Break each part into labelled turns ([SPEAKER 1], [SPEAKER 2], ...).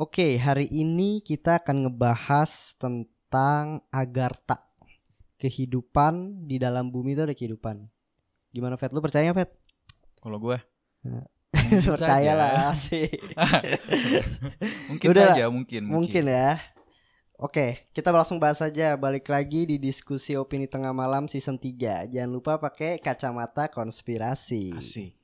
[SPEAKER 1] Oke, hari ini kita akan ngebahas tentang Agartha. Kehidupan di dalam bumi itu ada kehidupan. Gimana Fet? Lu percaya Fet?
[SPEAKER 2] Kalau gue
[SPEAKER 1] Nah.
[SPEAKER 2] mungkin
[SPEAKER 1] percaya lah sih.
[SPEAKER 2] mungkin
[SPEAKER 1] Udah lah.
[SPEAKER 2] saja mungkin
[SPEAKER 1] Mungkin ya. Oke, kita langsung bahas aja. Balik lagi di diskusi opini tengah malam season 3. Jangan lupa pakai kacamata konspirasi.
[SPEAKER 2] Asik.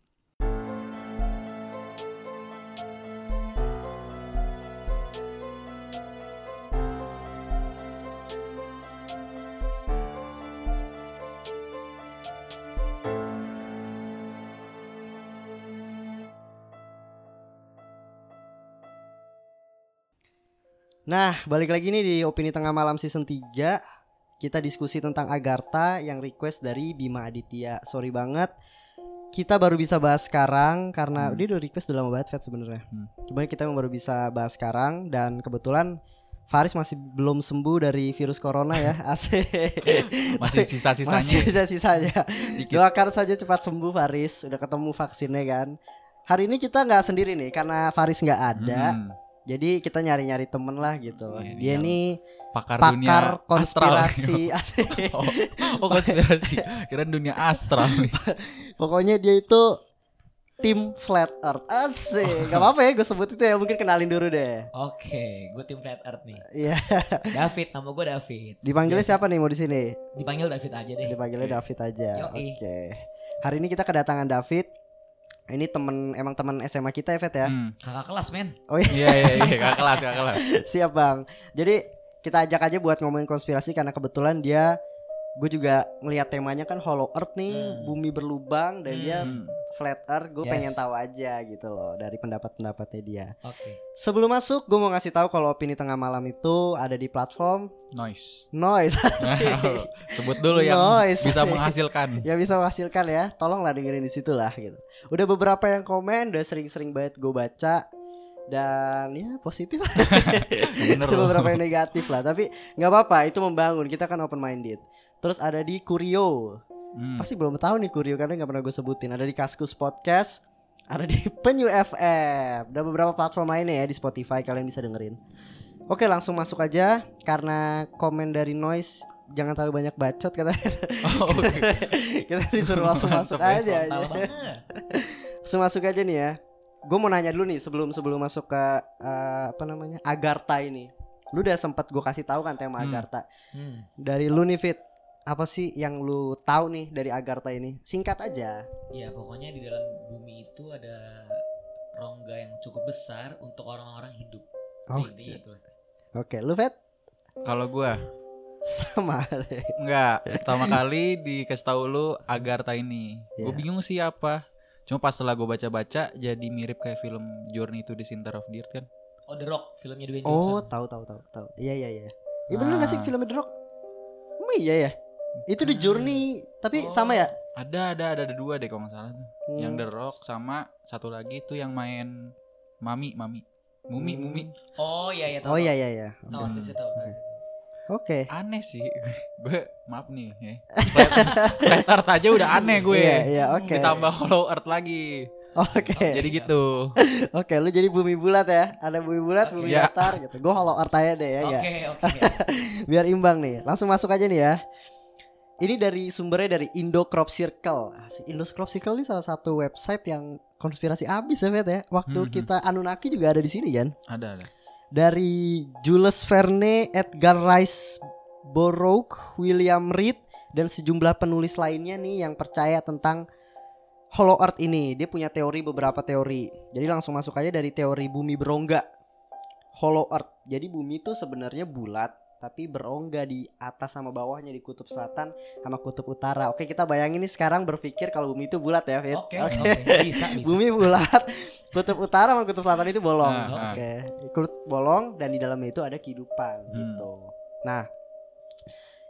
[SPEAKER 1] Nah, balik lagi nih di opini tengah malam season 3. Kita diskusi tentang Agartha yang request dari Bima Aditya. Sorry banget. Kita baru bisa bahas sekarang karena
[SPEAKER 2] Hmm.
[SPEAKER 1] dia udah request udah lama banget Fat sebenarnya.
[SPEAKER 2] Hmm.
[SPEAKER 1] Cuman kita baru bisa bahas sekarang dan kebetulan Faris masih belum sembuh dari virus corona ya. Asik.
[SPEAKER 2] Masih
[SPEAKER 1] Masih
[SPEAKER 2] sisa-sisanya.
[SPEAKER 1] sisa-sisanya.
[SPEAKER 2] Dikit.
[SPEAKER 1] Doakan saja cepat sembuh Faris. Udah ketemu vaksinnya kan. Hari ini kita nggak sendiri nih karena Faris nggak ada.
[SPEAKER 2] Hmm,
[SPEAKER 1] Jadi kita nyari-nyari temen lah gitu.
[SPEAKER 2] Iya,
[SPEAKER 1] Dia
[SPEAKER 2] iya.
[SPEAKER 1] nih
[SPEAKER 2] pakar,
[SPEAKER 1] pakar
[SPEAKER 2] dunia
[SPEAKER 1] konspirasi.
[SPEAKER 2] astral. Oh, oh konspirasi. Kira dunia astral nih.
[SPEAKER 1] Pokoknya dia itu tim flat earth. Asik. Gak apa-apa ya gue sebut itu ya. Mungkin kenalin dulu deh.
[SPEAKER 3] Oke, gue tim Flat Earth nih.
[SPEAKER 1] Iya.
[SPEAKER 3] David, nama gue David.
[SPEAKER 1] Dipanggilnya
[SPEAKER 3] Biasa.
[SPEAKER 1] siapa nih mau di sini?
[SPEAKER 3] Dipanggil David aja deh.
[SPEAKER 1] Dipanggilnya David aja. Oke. Hari ini kita kedatangan David. Ini temen emang temen SMA kita ya, Vet ya.
[SPEAKER 2] Hmm.
[SPEAKER 3] Kakak kelas men.
[SPEAKER 1] Oh iya,
[SPEAKER 2] Iya iya iya gak kelas gak kelas.
[SPEAKER 1] siap Bang. Jadi kita ajak aja buat ngomongin konspirasi karena kebetulan dia gue juga ngelihat temanya kan hollow earth nih,
[SPEAKER 3] Hmm.
[SPEAKER 1] bumi berlubang dan dia
[SPEAKER 2] Hmm.
[SPEAKER 1] flat earth. Gue
[SPEAKER 3] Yes.
[SPEAKER 1] pengen tahu aja gitu loh dari pendapat-pendapatnya dia.
[SPEAKER 3] Oke.
[SPEAKER 1] Sebelum masuk, gue mau ngasih tahu kalau opini tengah malam itu ada di platform
[SPEAKER 2] Noise.
[SPEAKER 1] Noise
[SPEAKER 2] Sebut dulu yang
[SPEAKER 1] Noise.
[SPEAKER 2] bisa menghasilkan.
[SPEAKER 1] ya bisa menghasilkan ya. Tolonglah dengerin di situ lah gitu. Udah beberapa yang komen, udah sering-sering banget gue baca dan ya positif.
[SPEAKER 2] Bener
[SPEAKER 1] beberapa yang negatif lah, tapi nggak apa-apa. Itu membangun. Kita kan open minded. Terus ada di Kurio.
[SPEAKER 2] Hmm.
[SPEAKER 1] Pasti belum tahu nih Kurio karena nggak pernah gue sebutin. Ada di Kaskus Podcast, ada di Penyu FM, dan beberapa platform lainnya ya di Spotify kalian bisa dengerin. Oke langsung masuk aja karena komen dari Noise jangan terlalu banyak bacot kata
[SPEAKER 2] Oh, oke.
[SPEAKER 1] kita disuruh langsung masuk aja, aja. langsung masuk aja nih ya gue mau nanya dulu nih sebelum sebelum masuk ke eh, apa namanya Agartha ini lu udah sempat gue kasih tahu kan tema
[SPEAKER 2] Hmm.
[SPEAKER 1] Agartha
[SPEAKER 3] Hmm.
[SPEAKER 1] dari lu nih Fit apa sih yang lu tahu nih dari Agartha ini singkat aja
[SPEAKER 3] Ya pokoknya di dalam bumi itu ada rongga yang cukup besar untuk orang-orang hidup.
[SPEAKER 1] Oke.
[SPEAKER 3] Intinya itu.
[SPEAKER 1] oke lu Fit
[SPEAKER 2] Kalau gua
[SPEAKER 1] sama
[SPEAKER 2] Enggak, pertama kali dikasih tahu lu Agartha ini. Gue
[SPEAKER 1] Iya.
[SPEAKER 2] bingung sih apa. Cuma pas setelah gue baca-baca jadi mirip kayak film Journey to the Center of the Earth kan.
[SPEAKER 3] Oh The Rock, filmnya Dwayne
[SPEAKER 1] oh
[SPEAKER 3] Johnson.
[SPEAKER 1] tahu tahu tahu tahu iya iya iya Iya bener gak sih film The Rock Emang iya ya itu The Journey tapi
[SPEAKER 3] Oh.
[SPEAKER 1] sama ya
[SPEAKER 2] Ada ada ada ada dua deh kalau nggak salah tuh.
[SPEAKER 1] Hmm.
[SPEAKER 2] Yang The Rock sama satu lagi tuh yang main Mami Mami. Mumi
[SPEAKER 1] Hmm.
[SPEAKER 2] Mumi.
[SPEAKER 3] Oh iya iya tahu.
[SPEAKER 1] oh iya iya iya
[SPEAKER 3] Tahu,
[SPEAKER 2] Hmm.
[SPEAKER 3] bisa tahu. tahu.
[SPEAKER 1] oke
[SPEAKER 2] Aneh sih. gue maaf nih ya. Flat, flat Earth aja udah aneh gue.
[SPEAKER 1] Iya, iya, oke.
[SPEAKER 2] Ditambah Hollow Earth lagi.
[SPEAKER 1] oke
[SPEAKER 2] Jadi gitu.
[SPEAKER 1] Oke, lu jadi bumi bulat ya. Ada bumi bulat, bumi
[SPEAKER 2] Iya.
[SPEAKER 1] datar gitu. Gue hollow earth aja deh ya, ya.
[SPEAKER 3] Oke oke.
[SPEAKER 1] Biar imbang nih. Langsung masuk aja nih ya. Ini dari sumbernya dari Indo Crop Circle. Indo Crop Circle ini salah satu website yang konspirasi abis ya, Fet ya. Waktu
[SPEAKER 2] Mhm.
[SPEAKER 1] kita Anunnaki juga ada di sini kan.
[SPEAKER 2] Ada ada.
[SPEAKER 1] Dari Jules Verne, Edgar Rice Burroughs, William Reed dan sejumlah penulis lainnya nih yang percaya tentang Hollow Earth ini. Dia punya teori beberapa teori. Jadi langsung masuk aja dari teori bumi berongga. Hollow Earth. Jadi bumi itu sebenarnya bulat tapi berongga di atas sama bawahnya di kutub selatan sama kutub utara. Oke, kita bayangin nih sekarang berpikir kalau bumi itu bulat ya, Fit.
[SPEAKER 3] Oke oke. Bisa bisa.
[SPEAKER 1] Bumi bulat, kutub utara sama kutub selatan itu bolong.
[SPEAKER 2] Nah,
[SPEAKER 1] Oke, kutub bolong dan di dalamnya itu ada kehidupan
[SPEAKER 2] Hmm.
[SPEAKER 1] gitu. Nah,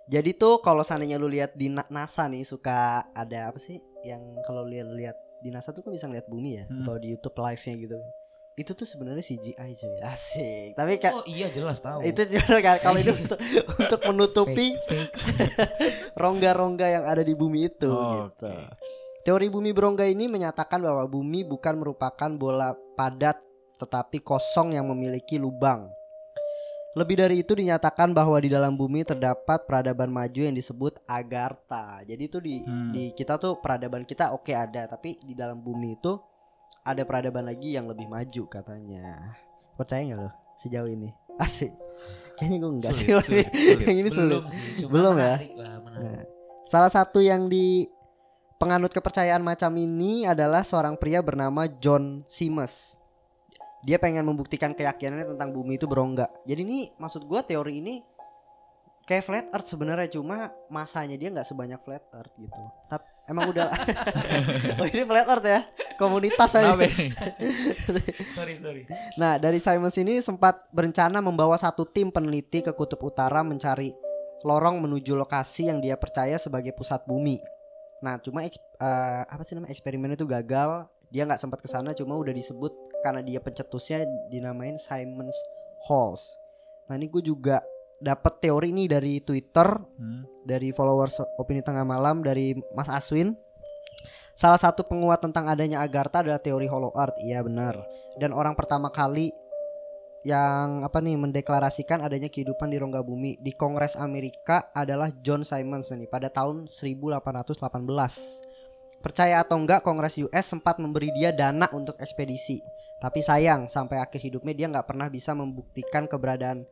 [SPEAKER 1] jadi tuh kalau seandainya lu lihat di Na- NASA nih suka ada apa sih yang kalau lihat-lihat di NASA tuh kan bisa ngeliat bumi ya,
[SPEAKER 2] Hmm.
[SPEAKER 1] kalau di YouTube live-nya gitu. Itu tuh sebenarnya CGI cuy. Asik. Tapi kan
[SPEAKER 3] Oh iya jelas tahu.
[SPEAKER 1] itu juga kan kalau itu untuk, untuk menutupi rongga-rongga yang ada di bumi itu
[SPEAKER 2] Oh,
[SPEAKER 1] gitu.
[SPEAKER 2] oke.
[SPEAKER 1] Teori bumi berongga ini menyatakan bahwa bumi bukan merupakan bola padat tetapi kosong yang memiliki lubang. Lebih dari itu dinyatakan bahwa di dalam bumi terdapat peradaban maju yang disebut Agartha. Jadi itu di
[SPEAKER 2] Hmm.
[SPEAKER 1] di kita tuh peradaban kita oke ada, tapi di dalam bumi itu ada peradaban lagi yang lebih maju katanya. Percaya nggak lo sejauh ini? Asik. Kayaknya gue enggak sih.
[SPEAKER 2] Sulit, sulit, sulit.
[SPEAKER 1] yang ini sulit.
[SPEAKER 3] belum sih, cuma
[SPEAKER 1] Belum ya?
[SPEAKER 3] lah.
[SPEAKER 1] Nah, salah satu yang di penganut kepercayaan macam ini adalah seorang pria bernama John Simmons. Dia pengen membuktikan keyakinannya tentang bumi itu berongga. Jadi ini maksud gua teori ini kayak flat earth sebenarnya cuma masanya dia nggak sebanyak flat earth gitu. Tapi emang udah Oh ini flat earth ya. Komunitas aja.
[SPEAKER 3] Sorry sorry.
[SPEAKER 1] Nah, dari Simons ini sempat berencana membawa satu tim peneliti ke kutub utara mencari lorong menuju lokasi yang dia percaya sebagai pusat bumi. Nah, cuma eh, apa sih namanya eksperimen itu gagal. Dia nggak sempat ke sana, cuma udah disebut karena dia pencetusnya dinamain Simons Halls. Nah, ini gue juga dapat teori ini dari Twitter
[SPEAKER 2] Hmm.
[SPEAKER 1] dari followers opini tengah malam dari Mas Aswin. Salah satu penguat tentang adanya Agartha adalah teori Hollow Earth. Iya benar. Dan orang pertama kali yang apa nih mendeklarasikan adanya kehidupan di rongga bumi di Kongres Amerika adalah John Simons nih pada tahun 1818. Percaya atau enggak Kongres US sempat memberi dia dana untuk ekspedisi. Tapi sayang sampai akhir hidupnya dia nggak pernah bisa membuktikan keberadaan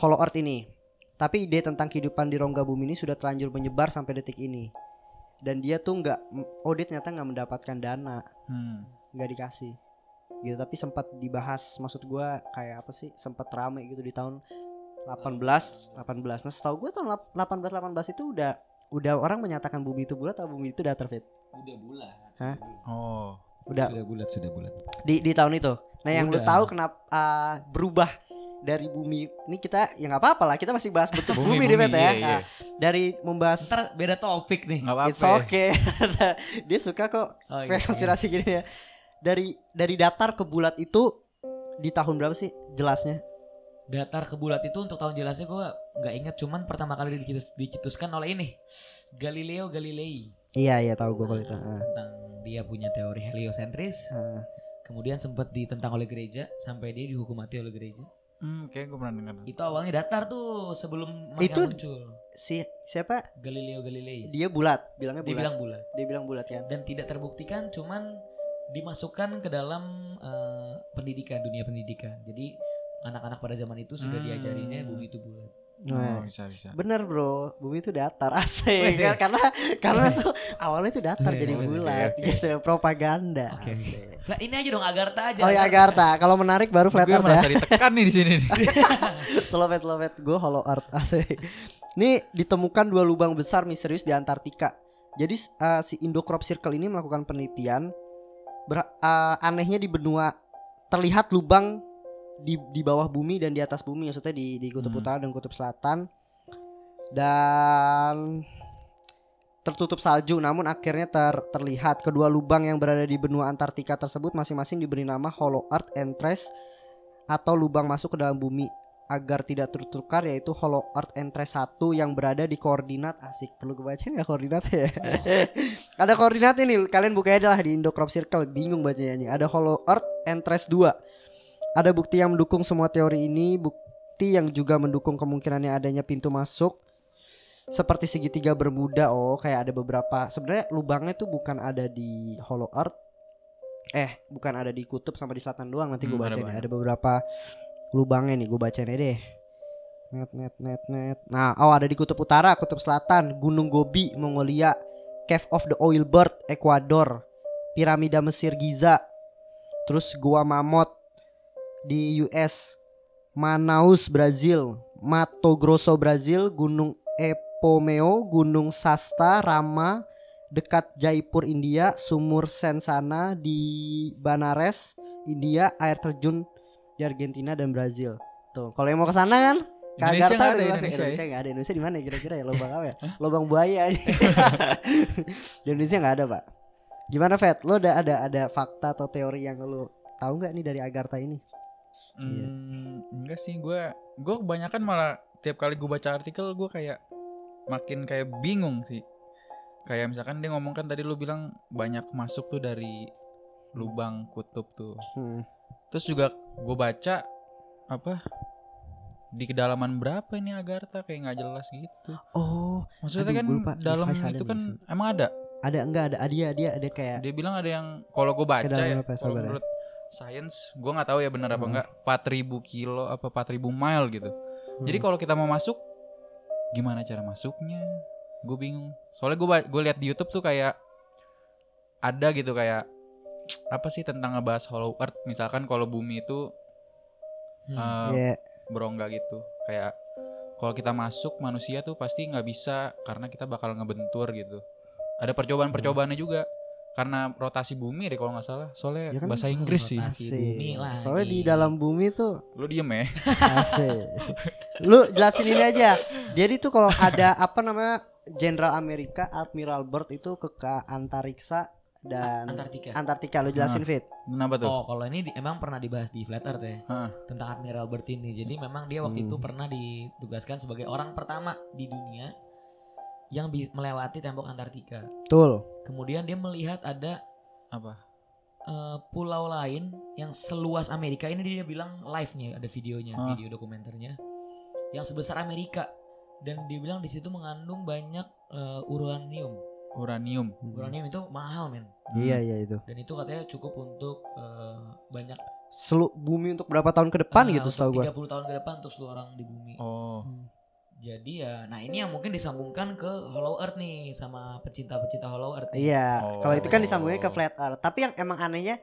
[SPEAKER 1] Hollow Earth ini. Tapi ide tentang kehidupan di rongga bumi ini sudah terlanjur menyebar sampai detik ini. Dan dia tuh nggak, oh dia ternyata nggak mendapatkan dana,
[SPEAKER 2] Hmm.
[SPEAKER 1] nggak dikasih. Gitu. Tapi sempat dibahas, maksud gua kayak apa sih? Sempat rame gitu di tahun 18, 18. Nah setahu gue tahun lap- 18, 18 itu udah udah orang menyatakan bumi itu bulat atau bumi itu datar fit.
[SPEAKER 3] Udah bulat.
[SPEAKER 1] Hah?
[SPEAKER 2] Oh.
[SPEAKER 1] Udah
[SPEAKER 3] Sudah bulat, sudah bulat.
[SPEAKER 1] di di tahun itu. Nah yang lu
[SPEAKER 3] Udah.
[SPEAKER 1] tahu kenapa ah, berubah dari bumi ini kita ya nggak apa-apa lah kita masih bahas bentuk bumi,
[SPEAKER 2] Bumi,
[SPEAKER 1] di ya.
[SPEAKER 2] iya,
[SPEAKER 1] Nah,
[SPEAKER 2] iya.
[SPEAKER 1] dari membahas
[SPEAKER 3] Ntar beda topik nih.
[SPEAKER 2] Nggak apa-apa.
[SPEAKER 1] It's okay. Dia suka kok
[SPEAKER 3] Oh,
[SPEAKER 1] kayak konspirasi gini ya. Dari dari datar ke bulat itu di tahun berapa sih jelasnya?
[SPEAKER 3] Datar ke bulat itu untuk tahun jelasnya gue nggak inget cuman pertama kali dicetus- dicetuskan oleh ini Galileo Galilei
[SPEAKER 1] Iya iya tahu gue kalau itu. Ah,
[SPEAKER 3] tentang dia punya teori heliosentris
[SPEAKER 1] ah.
[SPEAKER 3] kemudian sempat ditentang oleh gereja sampai dia dihukum mati oleh gereja
[SPEAKER 2] Hmm, kayak gue pernah dengar.
[SPEAKER 3] itu awalnya datar tuh sebelum mereka
[SPEAKER 1] Itu-
[SPEAKER 3] muncul
[SPEAKER 1] Si siapa?
[SPEAKER 3] Galileo Galilei
[SPEAKER 1] Dia bulat, bilangnya
[SPEAKER 3] dia
[SPEAKER 1] bulat.
[SPEAKER 3] bilang bulat
[SPEAKER 1] Dia bilang bulat kan.
[SPEAKER 3] dan tidak terbuktikan cuman dimasukkan ke dalam eh, pendidikan dunia pendidikan jadi anak-anak pada zaman itu sudah
[SPEAKER 2] Hmm.
[SPEAKER 3] diajarinnya bumi itu bulat
[SPEAKER 2] Oh,
[SPEAKER 1] Nah,
[SPEAKER 2] bisa bisa.
[SPEAKER 1] bener bro, bumi itu datar asik kan? karena karena tuh awalnya itu datar
[SPEAKER 3] Iya,
[SPEAKER 1] jadi
[SPEAKER 3] iya,
[SPEAKER 1] bulat
[SPEAKER 2] oke.
[SPEAKER 1] gitu propaganda.
[SPEAKER 3] Oke.
[SPEAKER 1] Asik.
[SPEAKER 3] Flat ini aja dong Agartha aja
[SPEAKER 1] Oh ya Agartha, kalau menarik baru flat
[SPEAKER 2] Gue
[SPEAKER 1] earth ya.
[SPEAKER 2] merasa ditekan nih di sini. nih.
[SPEAKER 1] Slovet slovet gue hollow earth asik. Ini ditemukan dua lubang besar misterius di Antartika. Jadi uh, si Indocrop Circle ini melakukan penelitian. Ber- uh, anehnya di benua terlihat lubang di di bawah bumi dan di atas bumi maksudnya di di kutub
[SPEAKER 2] Hmm.
[SPEAKER 1] utara dan kutub selatan. Dan tertutup salju namun akhirnya ter- terlihat kedua lubang yang berada di benua Antartika tersebut masing-masing diberi nama Hollow Earth Entrance atau lubang masuk ke dalam bumi agar tidak tertukar yaitu Hollow Earth Entrance 1 yang berada di koordinat asik. Perlu gue bacain nggak koordinatnya ya? Ada koordinatnya nih kalian buka aja lah di Indocrop Circle bingung bacanya nih ada Hollow Earth Entrance 2 ada bukti yang mendukung semua teori ini bukti yang juga mendukung kemungkinannya adanya pintu masuk. Seperti segitiga bermuda oh kayak ada beberapa. Sebenarnya lubangnya tuh bukan ada di Hollow Earth. Eh bukan ada di kutub sama di selatan doang nanti gue
[SPEAKER 2] Hmm,
[SPEAKER 1] bacain ya.
[SPEAKER 2] banyak.
[SPEAKER 1] ada beberapa lubangnya nih gue bacain deh. Net net net net. Nah oh ada di kutub utara kutub selatan. Gunung Gobi Mongolia. Cave of the Oil Bird Ecuador. Piramida Mesir Giza. Terus Gua Mammoth di US Manaus Brazil Mato Grosso Brazil Gunung Epomeo Gunung Sasta Rama dekat Jaipur India Sumur Sensana di Banares India air terjun di Argentina dan Brazil. Tuh kalau yang mau ke sana kan?
[SPEAKER 2] Indonesia nggak ada
[SPEAKER 1] jelas.
[SPEAKER 2] Indonesia. Ya?
[SPEAKER 1] Indonesia nggak ada Indonesia di mana ya kira-kira ya? Lubang apa ya? Lubang buaya di Indonesia nggak ada pak. Gimana Fat lo ada ada ada fakta atau teori yang lo tahu nggak nih dari Agartha ini Iya.
[SPEAKER 2] Hmm, enggak sih gue gue kebanyakan malah tiap kali gue baca artikel gue kayak makin kayak bingung sih kayak misalkan dia ngomong kan tadi lu bilang banyak masuk tuh dari lubang kutub tuh
[SPEAKER 1] Hmm.
[SPEAKER 2] Terus juga gue baca apa di kedalaman berapa ini Agartha kayak nggak jelas gitu.
[SPEAKER 1] Oh,
[SPEAKER 2] Maksudnya
[SPEAKER 1] Aduh,
[SPEAKER 2] kan
[SPEAKER 1] lupa.
[SPEAKER 2] Dalam itu kan
[SPEAKER 1] sih.
[SPEAKER 2] emang ada.
[SPEAKER 1] ada enggak ada dia dia ada kayak
[SPEAKER 2] Dia bilang ada yang kalau gue baca ya, kalau
[SPEAKER 1] ya?
[SPEAKER 2] menurut science gue nggak tahu ya benar apa
[SPEAKER 1] Hmm.
[SPEAKER 2] enggak 4000 kilo apa 4000 mile gitu. Jadi
[SPEAKER 1] Hmm.
[SPEAKER 2] kalau kita mau masuk gimana cara masuknya? Gue bingung. Soalnya gue gue lihat di YouTube tuh kayak ada gitu kayak apa sih tentang ngebahas hollow earth misalkan kalau bumi itu
[SPEAKER 3] Hmm.
[SPEAKER 2] uh,
[SPEAKER 1] Iya.
[SPEAKER 2] berongga gitu kayak kalau kita masuk manusia tuh pasti nggak bisa karena kita bakal ngebentur gitu ada percobaan-percobaannya juga karena rotasi bumi deh kalau nggak salah soalnya
[SPEAKER 1] Ya kan,
[SPEAKER 2] bahasa Inggris sih
[SPEAKER 3] rotasi. Bumi lagi.
[SPEAKER 1] Soalnya di dalam bumi tuh
[SPEAKER 2] lu diem ya
[SPEAKER 1] asik. Lu jelasin ini aja. Jadi tuh kalau ada apa namanya Jenderal Amerika Admiral Byrd itu ke, ke antariksa dan
[SPEAKER 3] Antartika.
[SPEAKER 1] Antartika lu jelasin Fit.
[SPEAKER 2] kenapa tuh
[SPEAKER 3] Oh, kalau ini di- emang pernah dibahas di Flat Earth ya
[SPEAKER 2] Hah.
[SPEAKER 3] tentang Admiral Byrd ini. Jadi memang dia waktu
[SPEAKER 1] Hmm.
[SPEAKER 3] itu pernah ditugaskan sebagai orang pertama di dunia yang bi- melewati tembok Antartika.
[SPEAKER 1] Betul.
[SPEAKER 3] Kemudian dia melihat ada
[SPEAKER 2] apa
[SPEAKER 3] eh, pulau lain yang seluas Amerika. Ini dia bilang live nih, ada videonya,
[SPEAKER 2] Ah.
[SPEAKER 3] video dokumenternya yang sebesar Amerika. Dan dia bilang di situ mengandung banyak eh, uranium.
[SPEAKER 2] uranium
[SPEAKER 3] Uranium itu mahal men.
[SPEAKER 1] Iya iya itu.
[SPEAKER 3] Dan itu katanya cukup untuk eh, banyak
[SPEAKER 1] Selu bumi untuk berapa tahun ke depan
[SPEAKER 3] Ah,
[SPEAKER 1] gitu setahu gua.
[SPEAKER 3] 30 tahun ke depan untuk seluruh orang di bumi.
[SPEAKER 2] oh
[SPEAKER 3] Jadi ya, nah ini yang mungkin disambungkan ke Hollow Earth nih sama pecinta-pecinta Hollow Earth. nih.
[SPEAKER 1] Iya,
[SPEAKER 2] Oh.
[SPEAKER 1] kalau itu kan disambungnya ke flat earth. Tapi yang emang anehnya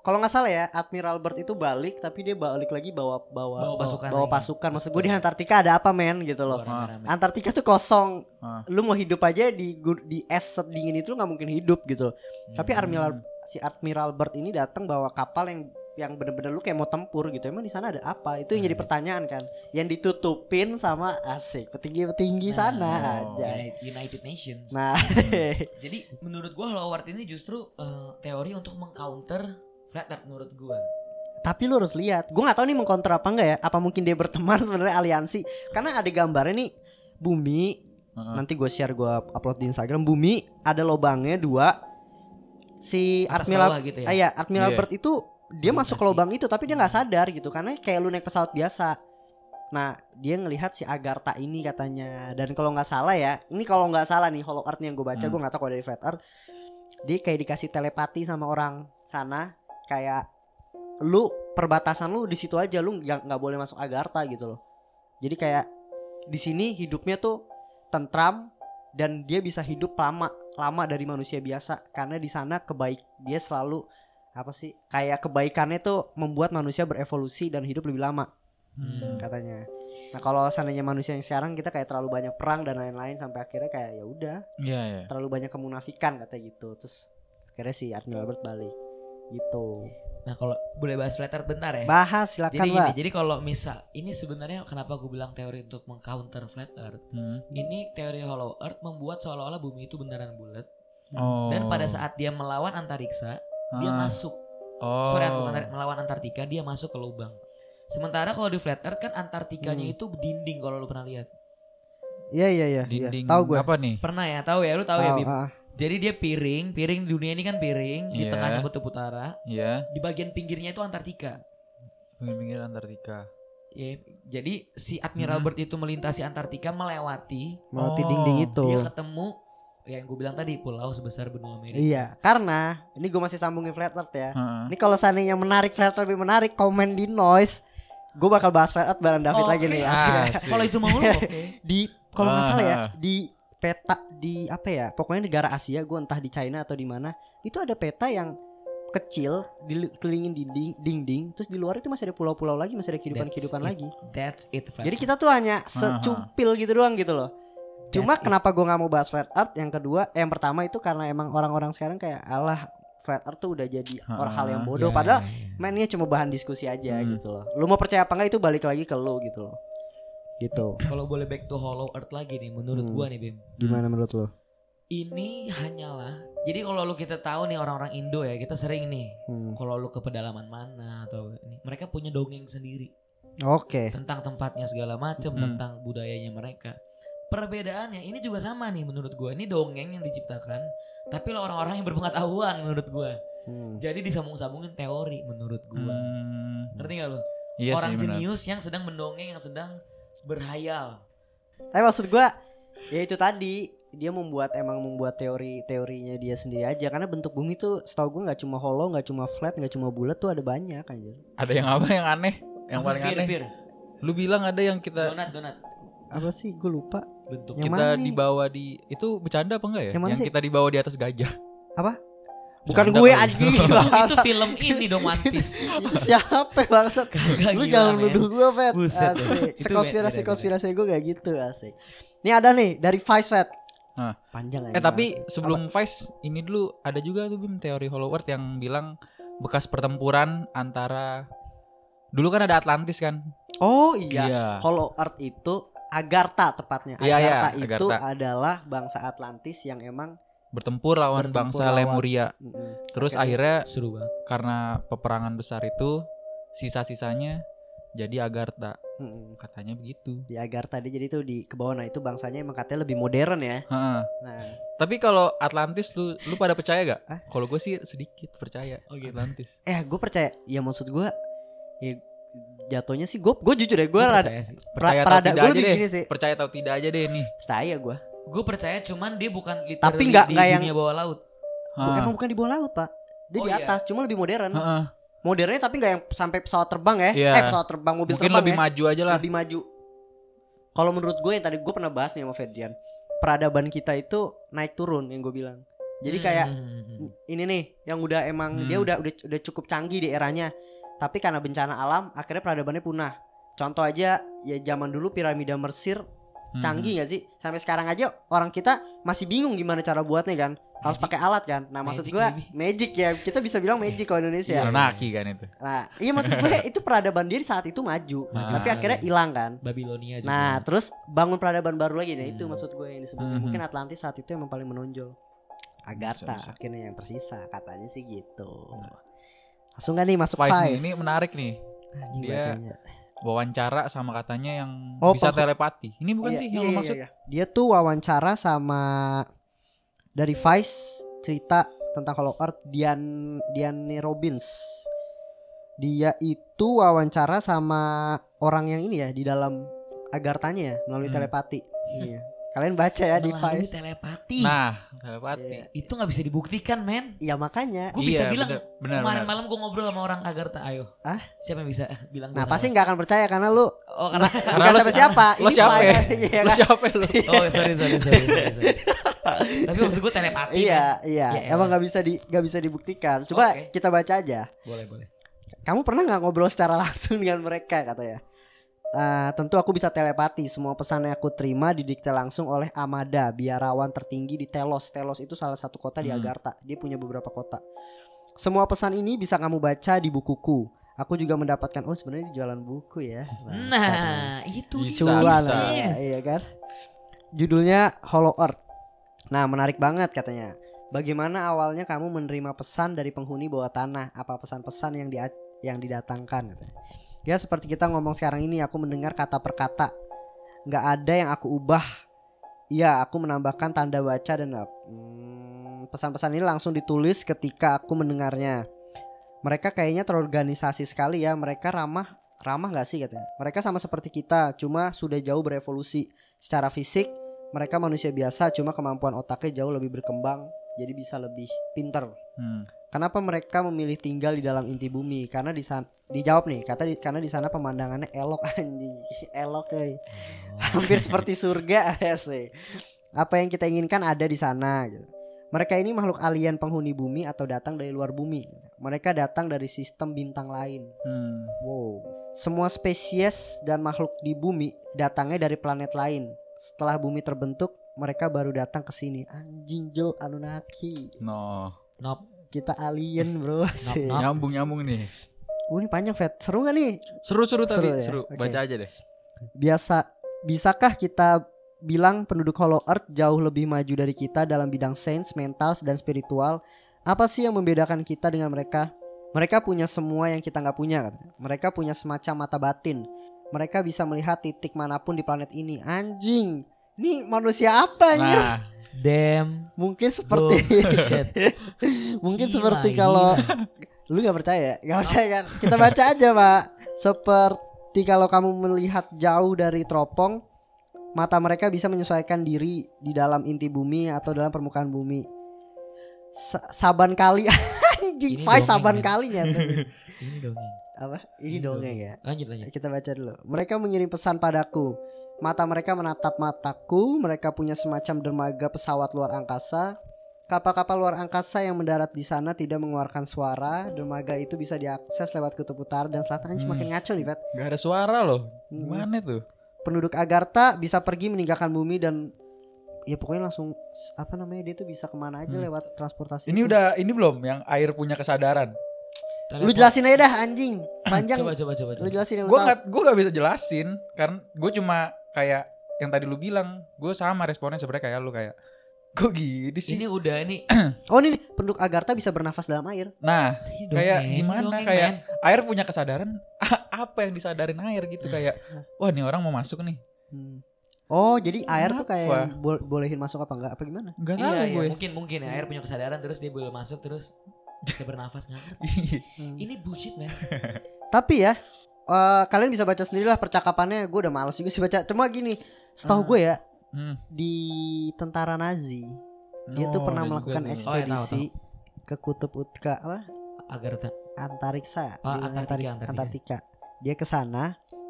[SPEAKER 1] kalau nggak salah ya, Admiral Byrd itu balik tapi dia balik lagi bawa bawa
[SPEAKER 3] Bawa pasukan
[SPEAKER 1] bawa pasukan. Maksud gue di Antartika ada apa men gitu loh.
[SPEAKER 3] Rame-rame.
[SPEAKER 1] Antartika tuh kosong.
[SPEAKER 2] Ah.
[SPEAKER 1] Lu mau hidup aja di di es dingin itu lu nggak mungkin hidup gitu. Tapi
[SPEAKER 3] Hmm.
[SPEAKER 1] Admiral si Admiral Byrd ini datang bawa kapal yang yang bener-bener lu kayak mau tempur gitu. Emang di sana ada apa? Itu yang jadi
[SPEAKER 3] Hmm.
[SPEAKER 1] pertanyaan kan. Yang ditutupin sama asik petinggi-petinggi
[SPEAKER 3] Nah,
[SPEAKER 1] sana
[SPEAKER 2] oh.
[SPEAKER 1] aja.
[SPEAKER 3] United, United Nations.
[SPEAKER 1] Nah,
[SPEAKER 3] Jadi menurut gua Earth ini justru eh, teori untuk mengcounter Flat Earth menurut gua.
[SPEAKER 1] Tapi lu harus lihat, gue nggak tahu nih mengkontra apa enggak ya. Apa mungkin dia berteman sebenarnya aliansi? Karena ada gambarnya nih bumi.
[SPEAKER 2] Heeh.
[SPEAKER 1] Nanti gue share gue upload di Instagram. Bumi ada lobangnya dua. Si
[SPEAKER 3] Atas
[SPEAKER 1] Admiral,
[SPEAKER 3] gitu ya.
[SPEAKER 1] ah, iya, Admiral
[SPEAKER 2] Iya.
[SPEAKER 1] Byrd itu dia masuk ke lubang itu, tapi dia nggak sadar gitu. Karena kayak lu naik pesawat biasa. Nah, dia ngelihat si Agartha ini katanya. Dan kalau nggak salah ya, ini kalau nggak salah nih Hollow Earth yang gue baca,
[SPEAKER 2] Hmm.
[SPEAKER 1] gue nggak tahu kalau dari Flat Earth. Dia kayak dikasih telepati sama orang sana, kayak lu perbatasan lu di situ aja, lu nggak nggak boleh masuk Agartha gitu loh. Jadi kayak di sini hidupnya tuh tentram dan dia bisa hidup lama lama dari manusia biasa karena di sana kebaik dia selalu apa sih kayak kebaikannya tuh membuat manusia berevolusi dan hidup lebih lama
[SPEAKER 3] Hmm.
[SPEAKER 1] katanya. Nah kalau seandainya manusia yang sekarang kita kayak terlalu banyak perang dan lain-lain sampai akhirnya kayak ya udah
[SPEAKER 2] iya iya
[SPEAKER 1] terlalu banyak kemunafikan katanya gitu. Terus akhirnya si Admiral Byrd balik gitu.
[SPEAKER 3] Nah kalau boleh bahas Flat Earth bentar ya.
[SPEAKER 1] Bahas silakan
[SPEAKER 3] jadi gini, jadi kalau misal ini sebenarnya kenapa gue bilang teori untuk mengcounter Flat Earth?
[SPEAKER 2] Hmm.
[SPEAKER 3] Ini teori Hollow Earth membuat seolah-olah bumi itu beneran bulat
[SPEAKER 2] oh
[SPEAKER 3] dan pada saat dia melawan antariksa dia
[SPEAKER 2] Ah.
[SPEAKER 3] masuk
[SPEAKER 2] oh
[SPEAKER 3] sorry melawan Antartika dia masuk ke lubang sementara kalau di flat earth kan Antartikanya
[SPEAKER 1] Hmm.
[SPEAKER 3] itu dinding kalau lu pernah lihat
[SPEAKER 1] Iya iya iya. iya.
[SPEAKER 2] dinding
[SPEAKER 1] Tahu gue.
[SPEAKER 2] apa nih
[SPEAKER 3] pernah ya tahu ya lu tahu ya
[SPEAKER 1] ah.
[SPEAKER 3] jadi dia piring piring di dunia ini kan piring di
[SPEAKER 2] Iya.
[SPEAKER 3] tengahnya kutub utara
[SPEAKER 2] Iya,
[SPEAKER 3] di bagian pinggirnya itu Antartika
[SPEAKER 2] pinggir Antartika.
[SPEAKER 3] ya jadi si Admiral
[SPEAKER 2] Hmm.
[SPEAKER 3] Byrd itu melintasi Antartika melewati
[SPEAKER 1] Melewati
[SPEAKER 2] Oh,
[SPEAKER 1] dinding itu.
[SPEAKER 3] dia ketemu yang gue bilang tadi pulau sebesar benua Amerika
[SPEAKER 1] Iya, karena ini gue masih sambungin flat earth ya.
[SPEAKER 2] Heeh.
[SPEAKER 1] Ini kalau seandainya menarik flat earth lebih menarik, komen di noise. Gue bakal bahas flat earth bareng David
[SPEAKER 3] Oke.
[SPEAKER 1] lagi nih.
[SPEAKER 2] Ah,
[SPEAKER 1] asik.
[SPEAKER 2] Asik.
[SPEAKER 3] kalau itu mau lu oke
[SPEAKER 1] di kalau nggak salah ya
[SPEAKER 2] Ah.
[SPEAKER 1] di peta di apa ya pokoknya negara Asia gue entah di China atau di mana itu ada peta yang kecil dikelilingin dinding dinding terus di luar itu masih ada pulau-pulau lagi masih ada kehidupan-kehidupan
[SPEAKER 3] That's it.
[SPEAKER 1] lagi
[SPEAKER 3] that's it flat
[SPEAKER 1] jadi kita tuh hanya secumpil gitu doang gitu loh cuma
[SPEAKER 3] That's
[SPEAKER 1] kenapa gue nggak mau bahas flat earth yang kedua eh, yang pertama itu karena emang orang-orang sekarang kayak alah flat earth tuh udah jadi orang hal yang bodoh
[SPEAKER 3] Ya,
[SPEAKER 1] padahal
[SPEAKER 3] ya, ya.
[SPEAKER 1] mainnya cuma bahan diskusi aja
[SPEAKER 2] Hmm.
[SPEAKER 1] gitu loh lu mau percaya apa enggak itu balik lagi ke lu gitu loh gitu
[SPEAKER 3] kalau boleh back to Hollow Earth lagi nih menurut
[SPEAKER 1] Hmm.
[SPEAKER 3] gua nih Bim
[SPEAKER 1] gimana menurut lo
[SPEAKER 3] ini hanyalah jadi kalau lu kita tahu nih orang-orang Indo ya kita sering nih
[SPEAKER 1] Hmm.
[SPEAKER 3] kalau lu ke pedalaman mana atau ini mereka punya dongeng sendiri
[SPEAKER 1] Oke.
[SPEAKER 3] tentang tempatnya segala macam
[SPEAKER 2] Hmm.
[SPEAKER 3] tentang budayanya mereka perbedaannya ini juga sama nih menurut gua ini dongeng yang diciptakan tapi lo orang-orang yang berpengetahuan menurut gua
[SPEAKER 1] Hmm.
[SPEAKER 3] Jadi disambung-sambungin teori menurut gua.
[SPEAKER 2] Hmm,
[SPEAKER 3] Ngerti gak lo?
[SPEAKER 2] iya
[SPEAKER 3] Orang jenius yang sedang mendongeng, yang sedang berhayal.
[SPEAKER 1] Tapi maksud gua ya itu tadi dia membuat emang membuat teori-teorinya dia sendiri aja karena bentuk bumi tuh setahu gua nggak cuma hollow, nggak cuma flat, nggak cuma bulat tuh ada banyak anjir.
[SPEAKER 2] Ada yang apa yang aneh? Yang paling
[SPEAKER 3] Pir,
[SPEAKER 2] aneh.
[SPEAKER 3] pir.
[SPEAKER 2] Lu bilang ada yang kita
[SPEAKER 3] Donat, donat.
[SPEAKER 1] Apa sih? Gue lupa.
[SPEAKER 3] Bentuk.
[SPEAKER 1] Yang
[SPEAKER 2] kita
[SPEAKER 1] mana nih?
[SPEAKER 2] dibawa di itu bercanda apa enggak ya?
[SPEAKER 1] Yang mana sih?
[SPEAKER 2] kita dibawa di atas gajah.
[SPEAKER 1] Apa? Bukan
[SPEAKER 2] Bercanda
[SPEAKER 1] gue
[SPEAKER 2] kali.
[SPEAKER 1] anjing.
[SPEAKER 3] itu film ini dong
[SPEAKER 1] itu siapa bangsat? Lu jangan nuduh gue, Fet.
[SPEAKER 3] Buset,
[SPEAKER 1] Asik.
[SPEAKER 3] Itu
[SPEAKER 1] Sekonspirasi
[SPEAKER 3] beda-beda.
[SPEAKER 1] konspirasi gue gak gitu, asik. Nih ada nih dari Vice, Fet.
[SPEAKER 2] Hah.
[SPEAKER 1] Panjang
[SPEAKER 2] Eh tapi sebelum Vice ini dulu ada juga tuh Bim teori Hollow Earth yang bilang bekas pertempuran antara dulu kan ada Atlantis kan?
[SPEAKER 1] Oh iya. Hollow Earth itu Agartha tepatnya.
[SPEAKER 2] Iya, iya,
[SPEAKER 1] Agartha itu
[SPEAKER 2] Agartha.
[SPEAKER 1] adalah bangsa Atlantis yang emang
[SPEAKER 2] Bertempur lawan
[SPEAKER 1] Bertempur
[SPEAKER 2] bangsa
[SPEAKER 1] lawan.
[SPEAKER 2] Lemuria.
[SPEAKER 1] mm-mm.
[SPEAKER 2] Terus
[SPEAKER 1] Oke.
[SPEAKER 2] akhirnya
[SPEAKER 3] Seru banget.
[SPEAKER 2] karena peperangan besar itu sisa-sisanya jadi Agartha
[SPEAKER 1] Mm-mm.
[SPEAKER 2] katanya begitu.
[SPEAKER 1] di Agartha dia jadi tuh di ke bawah nah itu bangsanya emang katanya lebih modern ya.
[SPEAKER 2] Heeh.
[SPEAKER 1] Nah,
[SPEAKER 2] Tapi kalau Atlantis lu lu pada percaya gak? Kalau gue sih sedikit percaya
[SPEAKER 3] Oh, gitu.
[SPEAKER 2] Atlantis.
[SPEAKER 1] eh gue percaya ya maksud gue ya jatuhnya sih gue gue jujur ya gue rada
[SPEAKER 3] percaya sih.
[SPEAKER 2] Percaya tidak
[SPEAKER 1] gue
[SPEAKER 2] aja
[SPEAKER 1] lebih
[SPEAKER 2] deh.
[SPEAKER 1] gini sih
[SPEAKER 2] Percaya atau tidak aja deh nih.
[SPEAKER 1] percaya gue
[SPEAKER 3] Gue percaya cuman dia bukan
[SPEAKER 1] Tapi nggak-
[SPEAKER 3] di
[SPEAKER 1] nggak yang-
[SPEAKER 3] bawah laut.
[SPEAKER 2] Hah.
[SPEAKER 1] emang bukan di bawah laut pak dia
[SPEAKER 3] Oh,
[SPEAKER 1] di
[SPEAKER 3] iya.
[SPEAKER 1] atas cuma lebih modern
[SPEAKER 2] Heeh.
[SPEAKER 1] modernnya tapi nggak yang sampai pesawat terbang ya
[SPEAKER 2] Iya.
[SPEAKER 1] eh pesawat terbang mobil
[SPEAKER 2] Mungkin
[SPEAKER 1] terbang
[SPEAKER 2] lebih
[SPEAKER 1] ya.
[SPEAKER 2] maju aja lah.
[SPEAKER 1] lebih maju kalau menurut gue yang tadi gue pernah bahas nih sama Ferdian peradaban kita itu naik turun yang gue bilang jadi kayak
[SPEAKER 3] Hmm.
[SPEAKER 1] ini nih yang udah emang
[SPEAKER 2] Hmm.
[SPEAKER 1] dia udah udah udah cukup canggih di eranya tapi karena bencana alam akhirnya peradabannya punah contoh aja ya zaman dulu piramida Mesir
[SPEAKER 2] Hmm.
[SPEAKER 1] canggih nggak sih sampai sekarang aja orang kita masih bingung gimana cara buatnya kan harus pakai alat kan nah maksud
[SPEAKER 3] Magic,
[SPEAKER 1] gue
[SPEAKER 3] baby.
[SPEAKER 1] magic ya kita bisa bilang magic kalau Indonesia
[SPEAKER 2] Anunnaki kan itu.
[SPEAKER 1] nah iya maksud gue itu peradaban dia di saat itu maju
[SPEAKER 2] Ah.
[SPEAKER 1] tapi akhirnya hilang kan
[SPEAKER 3] Babilonia juga.
[SPEAKER 1] Nah, terus bangun peradaban baru lagi. Nah, itu
[SPEAKER 3] Hmm.
[SPEAKER 1] maksud gue yang disebut.
[SPEAKER 2] Mhm.
[SPEAKER 1] Mungkin Atlantis saat itu emang paling menonjol. Agartha
[SPEAKER 2] Bisa, bisa.
[SPEAKER 1] akhirnya yang tersisa, katanya sih gitu. Langsung gak nih masuk
[SPEAKER 2] Vice
[SPEAKER 1] Vice?
[SPEAKER 2] nih, ini menarik nih.
[SPEAKER 1] Anjing
[SPEAKER 2] dia-
[SPEAKER 1] bacanya.
[SPEAKER 2] Wawancara sama katanya yang
[SPEAKER 1] Oh,
[SPEAKER 2] bisa telepati. Ini bukan
[SPEAKER 1] Iya,
[SPEAKER 2] sih
[SPEAKER 1] iya,
[SPEAKER 2] yang
[SPEAKER 1] iya,
[SPEAKER 2] maksud?
[SPEAKER 1] iya. Dia tuh wawancara sama dari Vice cerita tentang Hollow Earth Dian Diane Robbins. Dia itu wawancara sama orang yang ini ya di dalam agartanya ya melalui
[SPEAKER 2] Hmm.
[SPEAKER 1] telepati. Iya. Kalian baca ya di
[SPEAKER 3] Melalui
[SPEAKER 1] Vice.
[SPEAKER 3] telepati.
[SPEAKER 2] Nah, telepati.
[SPEAKER 1] Iya.
[SPEAKER 3] itu nggak bisa dibuktikan, men.
[SPEAKER 1] Ya makanya.
[SPEAKER 3] Gue bisa
[SPEAKER 2] Iya,
[SPEAKER 3] bilang
[SPEAKER 2] bener, bener,
[SPEAKER 3] kemarin
[SPEAKER 2] bener.
[SPEAKER 3] malam gue ngobrol sama orang Agartha, ayo.
[SPEAKER 1] Ah?
[SPEAKER 3] Siapa yang bisa bilang
[SPEAKER 1] Nah pasti nggak akan percaya karena lu
[SPEAKER 3] Oh, karena
[SPEAKER 2] Karena
[SPEAKER 1] bukan
[SPEAKER 2] lu-
[SPEAKER 1] siapa siapa.
[SPEAKER 2] Lo siapa ya?
[SPEAKER 1] Iya
[SPEAKER 2] Lu
[SPEAKER 1] kan?
[SPEAKER 2] siapa lu?
[SPEAKER 3] Oh, sorry, sorry, sorry, sorry, sorry. Tapi maksud gue telepati.
[SPEAKER 1] Iya
[SPEAKER 3] men.
[SPEAKER 1] iya.
[SPEAKER 3] Ya
[SPEAKER 1] Emang nggak bisa di nggak bisa dibuktikan. Coba
[SPEAKER 3] Oke.
[SPEAKER 1] kita baca aja.
[SPEAKER 3] Boleh, boleh.
[SPEAKER 1] Kamu pernah nggak ngobrol secara langsung dengan mereka katanya? Eh, tentu aku bisa telepati. Semua pesan yang aku terima didikte langsung oleh Amada, biarawan tertinggi di Telos. Telos itu salah satu kota di
[SPEAKER 2] Hmm.
[SPEAKER 1] Agartha. Dia punya beberapa kota. Semua pesan ini bisa kamu baca di bukuku. Aku juga mendapatkan oh sebenarnya di jualan buku ya.
[SPEAKER 3] Nah, itu
[SPEAKER 1] cuan
[SPEAKER 2] bisa.
[SPEAKER 1] lah,
[SPEAKER 3] Yes.
[SPEAKER 1] iya kan judulnya Hollow Earth nah menarik banget katanya bagaimana awalnya kamu menerima pesan dari penghuni bawah tanah apa pesan-pesan yang dia yang didatangkan katanya. Ya seperti kita ngomong sekarang ini aku mendengar kata per kata nggak ada yang aku ubah Iya, aku menambahkan tanda baca dan hmm, pesan-pesan ini langsung ditulis ketika aku mendengarnya. Mereka kayaknya terorganisasi sekali ya. Mereka ramah ramah nggak sih katanya? Mereka sama seperti kita, cuma sudah jauh berevolusi. Secara fisik, mereka manusia biasa, cuma kemampuan otaknya jauh lebih berkembang, jadi bisa lebih pinter.
[SPEAKER 2] Hmm.
[SPEAKER 1] Kenapa mereka memilih tinggal di dalam inti bumi? Karena di sana dijawab nih, kata di, karena di sana pemandangannya elok anjing, elok euy. Hampir seperti surga ya sih. Apa yang kita inginkan ada di sana gitu. Mereka ini makhluk alien penghuni bumi atau datang dari luar bumi. Mereka datang dari sistem bintang lain.
[SPEAKER 2] Hmm.
[SPEAKER 1] Wow. Semua spesies dan makhluk di bumi datangnya dari planet lain. Setelah bumi terbentuk, mereka baru datang ke sini. Anjing Jo Anunnaki.
[SPEAKER 2] No.
[SPEAKER 3] Nop.
[SPEAKER 1] Kita alien, Bro. Sih.
[SPEAKER 2] Nyambung nyambung nih.
[SPEAKER 1] Uh, ini panjang, Fet. Seru gak nih?
[SPEAKER 2] Seru-seru tapi
[SPEAKER 1] Seru ya?
[SPEAKER 2] seru.
[SPEAKER 1] Oke.
[SPEAKER 2] Baca aja deh.
[SPEAKER 1] Biasa bisakah kita bilang penduduk Hollow Earth jauh lebih maju dari kita dalam bidang sains, mental, dan spiritual? Apa sih yang membedakan kita dengan mereka? Mereka punya semua yang kita nggak punya. Mereka punya semacam mata batin. Mereka bisa melihat titik mana pun di planet ini. Anjing, ini manusia apa anjir?
[SPEAKER 2] Nah,
[SPEAKER 3] Damn.
[SPEAKER 1] Mungkin seperti mungkin
[SPEAKER 3] Gila,
[SPEAKER 1] seperti kalau lu nggak percaya, nggak percaya kan? Kita baca aja pak. Seperti kalau kamu melihat jauh dari teropong, mata mereka bisa menyesuaikan diri di dalam inti bumi atau dalam permukaan bumi. Sa- saban kali anjing,
[SPEAKER 3] dongeng,
[SPEAKER 1] saban kalinya
[SPEAKER 3] Ini dongeng.
[SPEAKER 1] apa? Ini
[SPEAKER 3] Ini
[SPEAKER 1] dongeng ya.
[SPEAKER 3] Lanjut lanjut.
[SPEAKER 1] Kita baca dulu. Mereka mengirim pesan padaku. Mata mereka menatap mataku. Mereka punya semacam dermaga pesawat luar angkasa. Kapal-kapal luar angkasa yang mendarat di sana tidak mengeluarkan suara. Dermaga itu bisa diakses lewat kutub utara dan selatan.
[SPEAKER 2] Hmm.
[SPEAKER 1] Semakin ngaco nih, Pat.
[SPEAKER 2] Gak ada suara loh.
[SPEAKER 1] Hmm.
[SPEAKER 2] Gimana tuh?
[SPEAKER 1] Penduduk Agartha bisa pergi meninggalkan bumi dan ya pokoknya langsung apa namanya dia tuh bisa ke mana aja
[SPEAKER 2] Hmm.
[SPEAKER 1] lewat transportasi.
[SPEAKER 2] Ini
[SPEAKER 1] itu.
[SPEAKER 2] udah ini belum yang air punya kesadaran.
[SPEAKER 1] Lu jelasin aja dah anjing. Panjang.
[SPEAKER 3] Coba coba coba.
[SPEAKER 1] Lu
[SPEAKER 3] coba.
[SPEAKER 1] jelasin yang lu
[SPEAKER 2] Gue
[SPEAKER 1] tahu.
[SPEAKER 2] nggak gue nggak bisa jelasin karena gue cuma kayak yang tadi lu bilang. Gue sama responnya sebenarnya kayak lu kayak. Kok gini sih?
[SPEAKER 3] Ini udah ini.
[SPEAKER 1] Oh ini nih, penduduk Agartha bisa bernafas dalam air.
[SPEAKER 2] Nah,
[SPEAKER 3] ini
[SPEAKER 2] Kayak gimana,
[SPEAKER 3] dongeng,
[SPEAKER 2] kayak-
[SPEAKER 3] men.
[SPEAKER 2] air punya kesadaran. Apa yang disadarin air gitu kayak. Wah, nih orang mau masuk nih.
[SPEAKER 1] Hmm. Oh, jadi air tuh kayak
[SPEAKER 2] Kenapa?
[SPEAKER 1] bol- bolehin masuk apa enggak? Apa gimana?
[SPEAKER 2] Gak tahu
[SPEAKER 3] Iya, iya,
[SPEAKER 2] gue.
[SPEAKER 3] mungkin mungkin ya air punya kesadaran terus dia boleh masuk terus bisa bernafas nggak ngerti.
[SPEAKER 1] Hmm.
[SPEAKER 3] Ini bullshit man.
[SPEAKER 1] Tapi ya, eh, kalian bisa baca sendiri lah percakapannya. Gue udah males juga sih baca. Cuma gini, setahu
[SPEAKER 2] Ah.
[SPEAKER 1] gue ya
[SPEAKER 2] Hmm.
[SPEAKER 1] di tentara Nazi dia tuh
[SPEAKER 2] Oh,
[SPEAKER 1] pernah melakukan
[SPEAKER 2] juga tuh.
[SPEAKER 3] Oh, ya, tahu,
[SPEAKER 1] ekspedisi ke kutub Utka apa?
[SPEAKER 3] Agar tak.
[SPEAKER 1] Antariksa,
[SPEAKER 3] Oh,
[SPEAKER 1] di
[SPEAKER 3] Antartika,
[SPEAKER 1] Antarik-
[SPEAKER 3] Antartika.
[SPEAKER 1] Antartika. Dia ke sana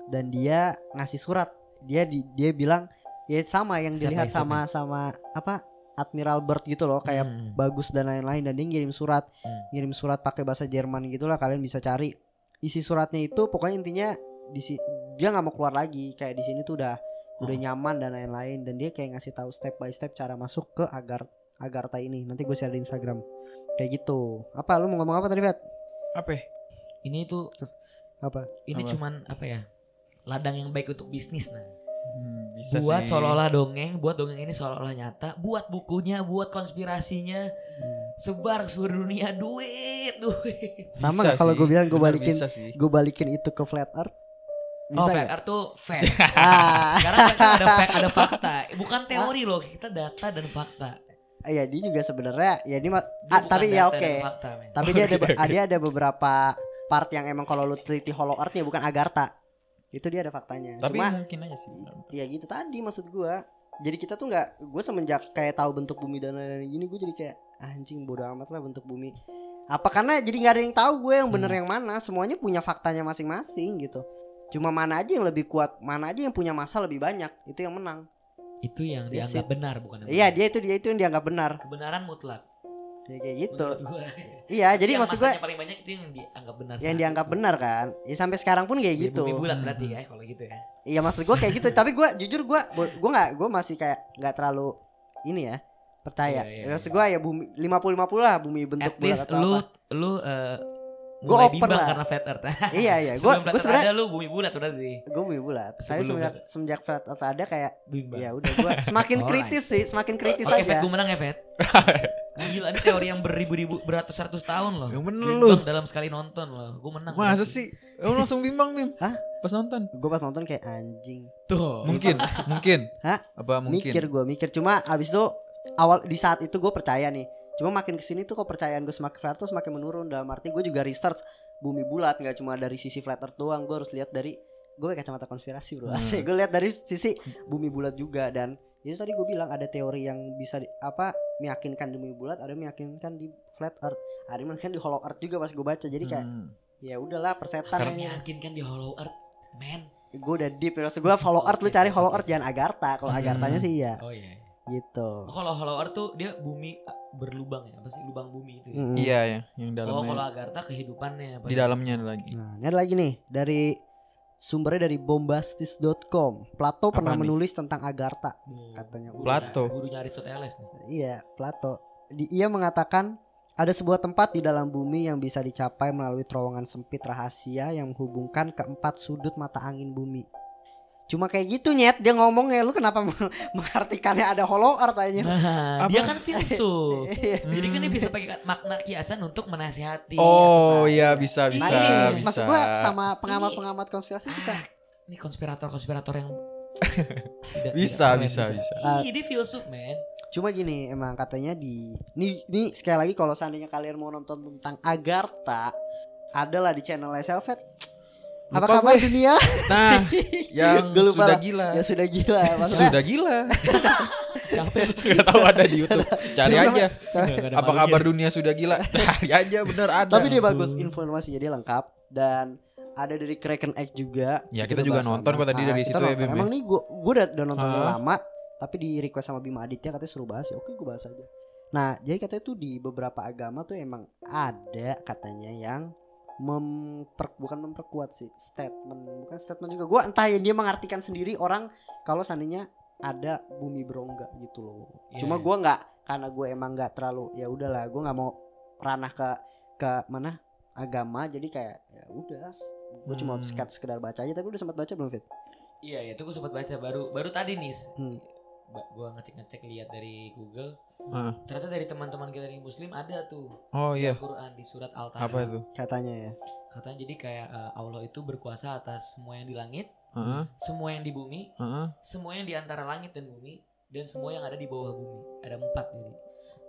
[SPEAKER 1] dan dia ngasih surat. Dia di, dia bilang ya sama yang
[SPEAKER 3] Step
[SPEAKER 1] dilihat sama sama apa? Admiral Byrd gitu loh, kayak
[SPEAKER 3] Hmm.
[SPEAKER 1] bagus dan lain-lain dan dia ngirim surat
[SPEAKER 3] Hmm.
[SPEAKER 1] ngirim surat pakai bahasa Jerman gitulah kalian bisa cari isi suratnya itu pokoknya intinya di si- dia nggak mau keluar lagi kayak di sini tuh udah udah
[SPEAKER 3] Oh.
[SPEAKER 1] nyaman dan lain-lain dan dia kayak ngasih tahu step by step cara masuk ke agar agarta ini nanti gue share di Instagram kayak gitu apa lu mau ngomong apa tadi Fet?
[SPEAKER 2] Apa? ya?
[SPEAKER 3] Ini tuh
[SPEAKER 1] apa
[SPEAKER 3] ini
[SPEAKER 2] Apa?
[SPEAKER 3] cuman apa ya? Ladang yang baik untuk bisnis nah.
[SPEAKER 2] Hmm, bisa
[SPEAKER 3] buat seolah-olah dongeng, buat dongeng ini seolah-olah nyata, buat bukunya, buat konspirasinya, sebar ke seluruh dunia, duit, duit.
[SPEAKER 1] sama nggak kalau gue bilang gue balikin gue balikin itu ke flat earth bisa
[SPEAKER 3] oh, flat earth tuh fact.
[SPEAKER 1] ah
[SPEAKER 3] Sekarang kita ada fact, ada fakta. Bukan teori loh, kita data dan fakta.
[SPEAKER 1] iya dia juga sebenarnya ya Dia ah, tapi ya oke
[SPEAKER 3] fakta, men.
[SPEAKER 1] Tapi dia ada
[SPEAKER 2] oke.
[SPEAKER 1] dia ada beberapa part yang emang kalau lu teliti Hollow Earth-nya bukan Agartha. Itu dia ada faktanya.
[SPEAKER 2] Tapi
[SPEAKER 1] Cuma
[SPEAKER 2] mungkin aja sih.
[SPEAKER 1] ya gitu tadi maksud gua. Jadi kita tuh nggak gue semenjak kayak tahu bentuk bumi dan lain-lain gini gue jadi kayak anjing bodoh amat lah bentuk bumi. Apa karena jadi nggak ada yang tahu gue yang bener
[SPEAKER 2] Hmm.
[SPEAKER 1] yang mana, semuanya punya faktanya masing-masing gitu. Cuma mana aja yang lebih kuat, mana aja yang punya masa lebih banyak, itu yang menang.
[SPEAKER 3] Itu yang
[SPEAKER 1] Yes,
[SPEAKER 3] dianggap benar bukan yang
[SPEAKER 1] Iya,
[SPEAKER 3] benar.
[SPEAKER 1] dia itu dia itu yang dianggap benar.
[SPEAKER 3] kebenaran mutlak.
[SPEAKER 1] Ya, kayak gitu. Iya, jadi
[SPEAKER 3] yang
[SPEAKER 1] maksud gue
[SPEAKER 3] paling banyak itu yang dianggap benar.
[SPEAKER 1] yang dianggap
[SPEAKER 3] itu.
[SPEAKER 1] benar kan. Ya sampai sekarang pun kayak gitu.
[SPEAKER 3] Bumi bulat
[SPEAKER 2] Hmm.
[SPEAKER 3] berarti ya kalau gitu ya.
[SPEAKER 1] Iya maksud gue kayak gitu tapi gue jujur gue gue nggak gue masih kayak nggak terlalu ini ya percaya.
[SPEAKER 3] Iya, iya,
[SPEAKER 1] maksud gue ya bumi 50 50 lah bumi bentuk
[SPEAKER 3] At least
[SPEAKER 1] atau
[SPEAKER 3] lu
[SPEAKER 1] apa.
[SPEAKER 3] lu eh,
[SPEAKER 1] Gua
[SPEAKER 3] mulai
[SPEAKER 1] open
[SPEAKER 3] bimbang
[SPEAKER 1] lah.
[SPEAKER 3] karena flat earth.
[SPEAKER 1] Iya iya gue gue sebenarnya
[SPEAKER 3] ada lu bumi bulat berarti.
[SPEAKER 1] gue bumi bulat. Tapi semenjak
[SPEAKER 3] flat-
[SPEAKER 1] semenjak flat earth ada kayak
[SPEAKER 3] Bimbang.
[SPEAKER 1] ya udah gue semakin kritis sih semakin kritis
[SPEAKER 3] Oke,
[SPEAKER 1] aja.
[SPEAKER 3] Fet, gue menang ya, Fet. Gila, ini teori yang beribu-ribu, beratus-ratus tahun loh.
[SPEAKER 2] Yang bener
[SPEAKER 3] Bimbang
[SPEAKER 2] lu.
[SPEAKER 3] dalam sekali nonton loh. Gue menang.
[SPEAKER 2] Masa sih? Lu langsung bimbang, Bim?
[SPEAKER 1] Hah?
[SPEAKER 2] Pas nonton?
[SPEAKER 1] Gue pas nonton kayak anjing.
[SPEAKER 3] Tuh.
[SPEAKER 2] Mungkin, mungkin.
[SPEAKER 1] Hah?
[SPEAKER 2] Apa mungkin?
[SPEAKER 1] Mikir gue mikir cuma abis itu awal di saat itu gue percaya nih. Cuma makin ke sini tuh kepercayaan gue semakin flat earth semakin menurun dalam arti gue juga research bumi bulat nggak cuma dari sisi flat earth doang gue harus lihat dari gue pakai kacamata konspirasi bro
[SPEAKER 2] Hmm.
[SPEAKER 1] gue lihat dari sisi bumi bulat juga dan itu tadi gue bilang ada teori yang bisa di- apa meyakinkan di bumi bulat ada meyakinkan di flat earth ada yang meyakinkan di hollow earth juga pas gue baca jadi kayak
[SPEAKER 2] Hmm.
[SPEAKER 1] ya udahlah persetan
[SPEAKER 3] Karena meyakinkan di Hollow Earth, man.
[SPEAKER 1] gue udah deep ya maksud gue hollow earth lu cari hollow earth jangan agartha kalau
[SPEAKER 3] Hmm.
[SPEAKER 1] agarthanya sih iya
[SPEAKER 3] Oh iya.
[SPEAKER 1] Gitu
[SPEAKER 3] Oh, kalau Hollow Earth tuh dia bumi uh, berlubang ya, apa sih lubang bumi itu. Ya?
[SPEAKER 1] Mm.
[SPEAKER 2] Iya ya, yang
[SPEAKER 3] Oh, kalau
[SPEAKER 2] dalamnya.
[SPEAKER 3] Agartha kehidupannya apa
[SPEAKER 2] Di
[SPEAKER 3] ya?
[SPEAKER 2] dalamnya ada lagi.
[SPEAKER 1] Nah, ini ada lagi nih dari sumbernya dari bombastis.com. Plato pernah
[SPEAKER 2] nih?
[SPEAKER 1] menulis tentang Agartha,
[SPEAKER 3] Bu-
[SPEAKER 1] katanya.
[SPEAKER 2] Plato.
[SPEAKER 3] Gurunya Aristoteles nih.
[SPEAKER 1] Iya, Plato. Di, ia mengatakan ada sebuah tempat di dalam bumi yang bisa dicapai melalui terowongan sempit rahasia yang menghubungkan keempat sudut mata angin bumi. Cuma kayak gitu nyet dia ngomongnya lu kenapa mengartikannya ada hollow earth aja.
[SPEAKER 3] Nah,
[SPEAKER 2] Apa?
[SPEAKER 3] dia kan filsuf.
[SPEAKER 1] Iya.
[SPEAKER 3] Jadi kan dia bisa pakai makna kiasan untuk menasihati.
[SPEAKER 2] Oh
[SPEAKER 1] Nah,
[SPEAKER 2] iya
[SPEAKER 1] iya.
[SPEAKER 2] bisa bisa
[SPEAKER 1] Nah ini nih,
[SPEAKER 2] bisa.
[SPEAKER 1] maksud gua sama pengamat-pengamat konspirasi suka
[SPEAKER 3] Ah, ini konspirator-konspirator yang tidak,
[SPEAKER 2] Bisa
[SPEAKER 3] tidak
[SPEAKER 2] bisa bisa.
[SPEAKER 1] Ah.
[SPEAKER 3] Ih, dia filsuf, man.
[SPEAKER 1] Cuma gini emang katanya di nih nih sekali lagi kalau seandainya kalian mau nonton tentang Agartha adalah di channel Selvet. Apa
[SPEAKER 2] Lupa
[SPEAKER 1] kabar
[SPEAKER 2] gue.
[SPEAKER 1] dunia?
[SPEAKER 2] Nah, yang
[SPEAKER 1] lupa
[SPEAKER 2] sudah
[SPEAKER 1] lah.
[SPEAKER 2] gila.
[SPEAKER 1] ya sudah gila. Maksudnya,
[SPEAKER 2] Sudah gila.
[SPEAKER 3] Siapa yang
[SPEAKER 2] Gak tahu ada di YouTube. Cari aja. Apa
[SPEAKER 3] malunya.
[SPEAKER 2] kabar dunia sudah gila? Cari aja bener ada.
[SPEAKER 1] Tapi dia bagus informasinya dia lengkap dan ada dari Kraken Egg juga.
[SPEAKER 2] Ya, kita juga nonton kok tadi
[SPEAKER 1] Ah,
[SPEAKER 2] dari situ ya,
[SPEAKER 1] nonton.
[SPEAKER 2] Bim, ya?
[SPEAKER 1] Emang nih gua gua udah, udah nonton
[SPEAKER 2] Ah.
[SPEAKER 1] lama tapi di request sama Bima Aditya katanya suruh bahas ya. Oke, gua bahas aja. Nah, jadi katanya tuh di beberapa agama tuh emang ada katanya yang memper bukan memperkuat sih statement bukan statement juga gua entah ya dia mengartikan sendiri orang kalau seandainya ada bumi berongga gitu loh
[SPEAKER 3] Iya,
[SPEAKER 1] cuma
[SPEAKER 3] iya.
[SPEAKER 1] gua nggak karena gue emang nggak terlalu ya udahlah gue nggak mau ranah ke ke mana agama jadi kayak ya udah gue cuma
[SPEAKER 2] Hmm.
[SPEAKER 1] sekedar, sekedar baca aja tapi udah sempat baca belum fit
[SPEAKER 3] Iya, ya, itu gue sempat baca baru baru tadi nih.
[SPEAKER 1] Hmm.
[SPEAKER 3] Ba- Gua ngecek-ngecek lihat dari Google.
[SPEAKER 2] Ah.
[SPEAKER 3] Ternyata dari teman-teman kita di Muslim ada tuh
[SPEAKER 2] Oh iya.
[SPEAKER 3] Al-Qur'an di surat Al-Taha.
[SPEAKER 2] Apa itu?
[SPEAKER 1] katanya ya
[SPEAKER 3] Katanya jadi kayak eh, Allah itu berkuasa atas semua yang di langit,
[SPEAKER 2] Heeh.
[SPEAKER 3] semua yang di bumi,
[SPEAKER 2] Heeh.
[SPEAKER 3] semua yang di antara langit dan bumi, dan semua yang ada di bawah bumi. Ada empat jadi.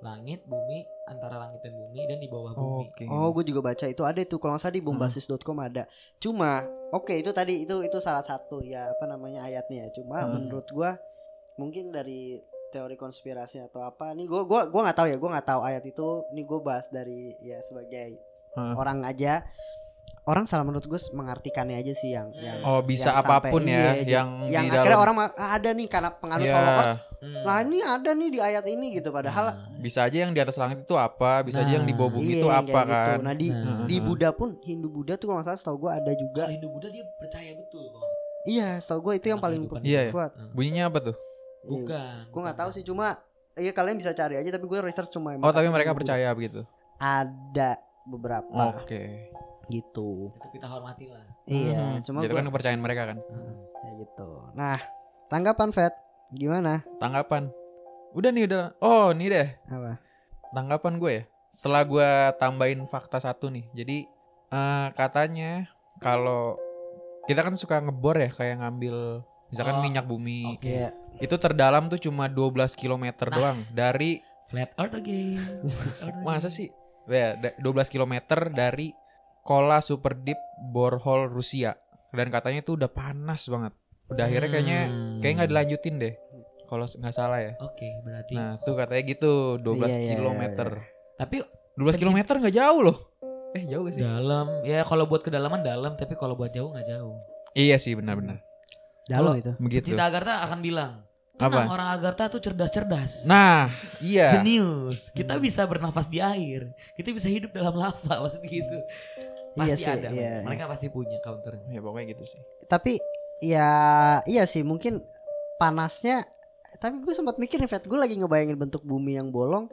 [SPEAKER 3] Langit, bumi, antara langit dan bumi, dan di bawah bumi.
[SPEAKER 2] Oke.
[SPEAKER 1] oh gue juga baca itu ada itu kalau nggak salah di bombasis.com ada cuma oke itu tadi itu itu salah satu ya apa namanya ayatnya ya cuma
[SPEAKER 2] Hmm.
[SPEAKER 1] menurut gua mungkin dari teori konspirasi atau apa nih gua gua gua nggak tahu ya gua nggak tahu ayat itu nih gue bahas dari ya sebagai
[SPEAKER 2] Heeh.
[SPEAKER 1] orang aja orang salah menurut gue mengartikannya aja sih yang
[SPEAKER 3] Hmm.
[SPEAKER 1] yang
[SPEAKER 2] Oh, bisa
[SPEAKER 1] yang apa
[SPEAKER 2] pun
[SPEAKER 1] iya,
[SPEAKER 2] ya
[SPEAKER 1] jadi-
[SPEAKER 2] yang
[SPEAKER 1] yang
[SPEAKER 2] di
[SPEAKER 1] akhirnya
[SPEAKER 2] dalam.
[SPEAKER 1] orang ah, ada nih karena pengaruh
[SPEAKER 2] Iya.
[SPEAKER 1] Holocaust
[SPEAKER 3] Hmm.
[SPEAKER 1] nah ini ada nih di ayat ini gitu padahal
[SPEAKER 3] Nah,
[SPEAKER 2] Bisa aja yang di atas langit itu apa, bisa aja yang di bawah
[SPEAKER 3] Nah,
[SPEAKER 2] bumi
[SPEAKER 1] iya,
[SPEAKER 2] itu apa
[SPEAKER 1] gitu.
[SPEAKER 2] kan.
[SPEAKER 1] nah di
[SPEAKER 3] Nah.
[SPEAKER 1] di. Buddha pun Hindu Buddha tuh kalau nggak salah setahu gue ada juga
[SPEAKER 3] kalau Hindu Buddha dia percaya betul salah.
[SPEAKER 1] iya setahu gue itu yang paling
[SPEAKER 2] Iya, iya.
[SPEAKER 1] kuat
[SPEAKER 3] Hmm.
[SPEAKER 2] Bunyinya apa tuh?
[SPEAKER 3] Bukan.
[SPEAKER 1] gue nggak tahu sih cuma iya kalian bisa cari aja tapi gue research cuma emang
[SPEAKER 2] Oh, tapi mereka percaya begitu.
[SPEAKER 1] ada beberapa
[SPEAKER 2] Oke.
[SPEAKER 1] gitu
[SPEAKER 3] Tapi kita hormati lah.
[SPEAKER 1] iya
[SPEAKER 2] Mhm.
[SPEAKER 1] cuma
[SPEAKER 2] itu
[SPEAKER 1] gua,
[SPEAKER 2] kan kepercayaan mereka kan.
[SPEAKER 1] kayak gitu nah tanggapan Fed gimana
[SPEAKER 2] Tanggapan. Udah nih udah. Oh, nih deh.
[SPEAKER 1] apa
[SPEAKER 2] Tanggapan gue ya. Setelah gue tambahin fakta satu nih. Jadi eh, katanya kalau kita kan suka ngebor ya kayak ngambil misalkan
[SPEAKER 3] Oh,
[SPEAKER 2] minyak bumi.
[SPEAKER 3] Oke.
[SPEAKER 2] Itu terdalam tuh cuma 12 km
[SPEAKER 3] Nah.
[SPEAKER 2] doang dari
[SPEAKER 3] Flat Earth again.
[SPEAKER 2] Masa sih? Ya, da- 12 km dari Kola Super Deep Borehole Rusia. Dan katanya itu udah panas banget. Udah akhirnya kayaknya
[SPEAKER 3] Hmm.
[SPEAKER 2] kayak nggak dilanjutin deh. Kalau nggak salah ya.
[SPEAKER 3] Oke, berarti.
[SPEAKER 2] Nah, tuh katanya gitu 12
[SPEAKER 1] Iya, iya,
[SPEAKER 2] km.
[SPEAKER 1] iya,
[SPEAKER 3] Tapi
[SPEAKER 2] 12
[SPEAKER 3] Tercip-
[SPEAKER 2] km nggak jauh loh. Eh, jauh gak sih?
[SPEAKER 3] dalam ya kalau buat kedalaman dalam, tapi kalau buat jauh nggak jauh.
[SPEAKER 2] Iya sih, benar-benar.
[SPEAKER 1] dalam itu
[SPEAKER 2] Begitu.
[SPEAKER 3] Cinta Agartha akan bilang,
[SPEAKER 2] Apa?
[SPEAKER 3] tenang orang Agartha tuh cerdas-cerdas.
[SPEAKER 2] Nah, iya.
[SPEAKER 3] Jenius. Kita bisa bernafas di air. Kita bisa hidup dalam lava maksudnya gitu.
[SPEAKER 1] Iya
[SPEAKER 3] Pasti
[SPEAKER 1] sih,
[SPEAKER 3] ada.
[SPEAKER 1] iya,
[SPEAKER 3] Mereka pasti punya counter.
[SPEAKER 2] Ya pokoknya gitu sih.
[SPEAKER 1] tapi ya iya sih mungkin panasnya tapi gue sempat mikir nih gue lagi ngebayangin bentuk bumi yang bolong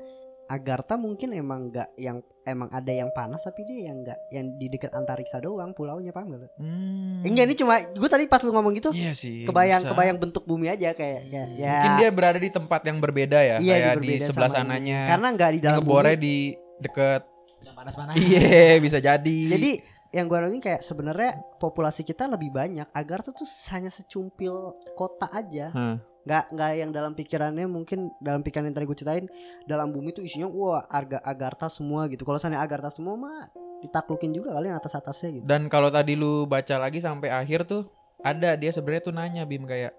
[SPEAKER 1] Agartha mungkin emang nggak yang emang ada yang panas tapi dia yang nggak yang di dekat antariksa doang pulaunya paham gak lo?
[SPEAKER 2] Hmm.
[SPEAKER 1] Enggak ini cuma gue tadi pas lu ngomong gitu
[SPEAKER 2] Iya sih.
[SPEAKER 1] kebayang
[SPEAKER 2] bisa.
[SPEAKER 1] kebayang bentuk bumi aja kayak kayak ya
[SPEAKER 2] Mungkin dia berada di tempat yang berbeda ya,
[SPEAKER 1] iya,
[SPEAKER 2] kayak di sebelah
[SPEAKER 1] sama ini.
[SPEAKER 2] sananya.
[SPEAKER 1] karena nggak di dalam bumi
[SPEAKER 2] di deket
[SPEAKER 3] Yang panas-panas.
[SPEAKER 2] Iya, bisa jadi.
[SPEAKER 1] jadi yang gue nongin kayak sebenarnya populasi kita lebih banyak Agartha tuh hanya secumpil kota aja
[SPEAKER 2] Hah.
[SPEAKER 1] Nggak nggak yang dalam pikirannya mungkin dalam pikiran yang tadi gue ceritain dalam bumi tuh isinya wah arga agartha semua gitu kalau seandainya agartha semua mah ditaklukin juga kali yang atas atasnya gitu
[SPEAKER 2] Dan kalau tadi lu baca lagi sampai akhir tuh ada dia sebenarnya tuh nanya Bim kayak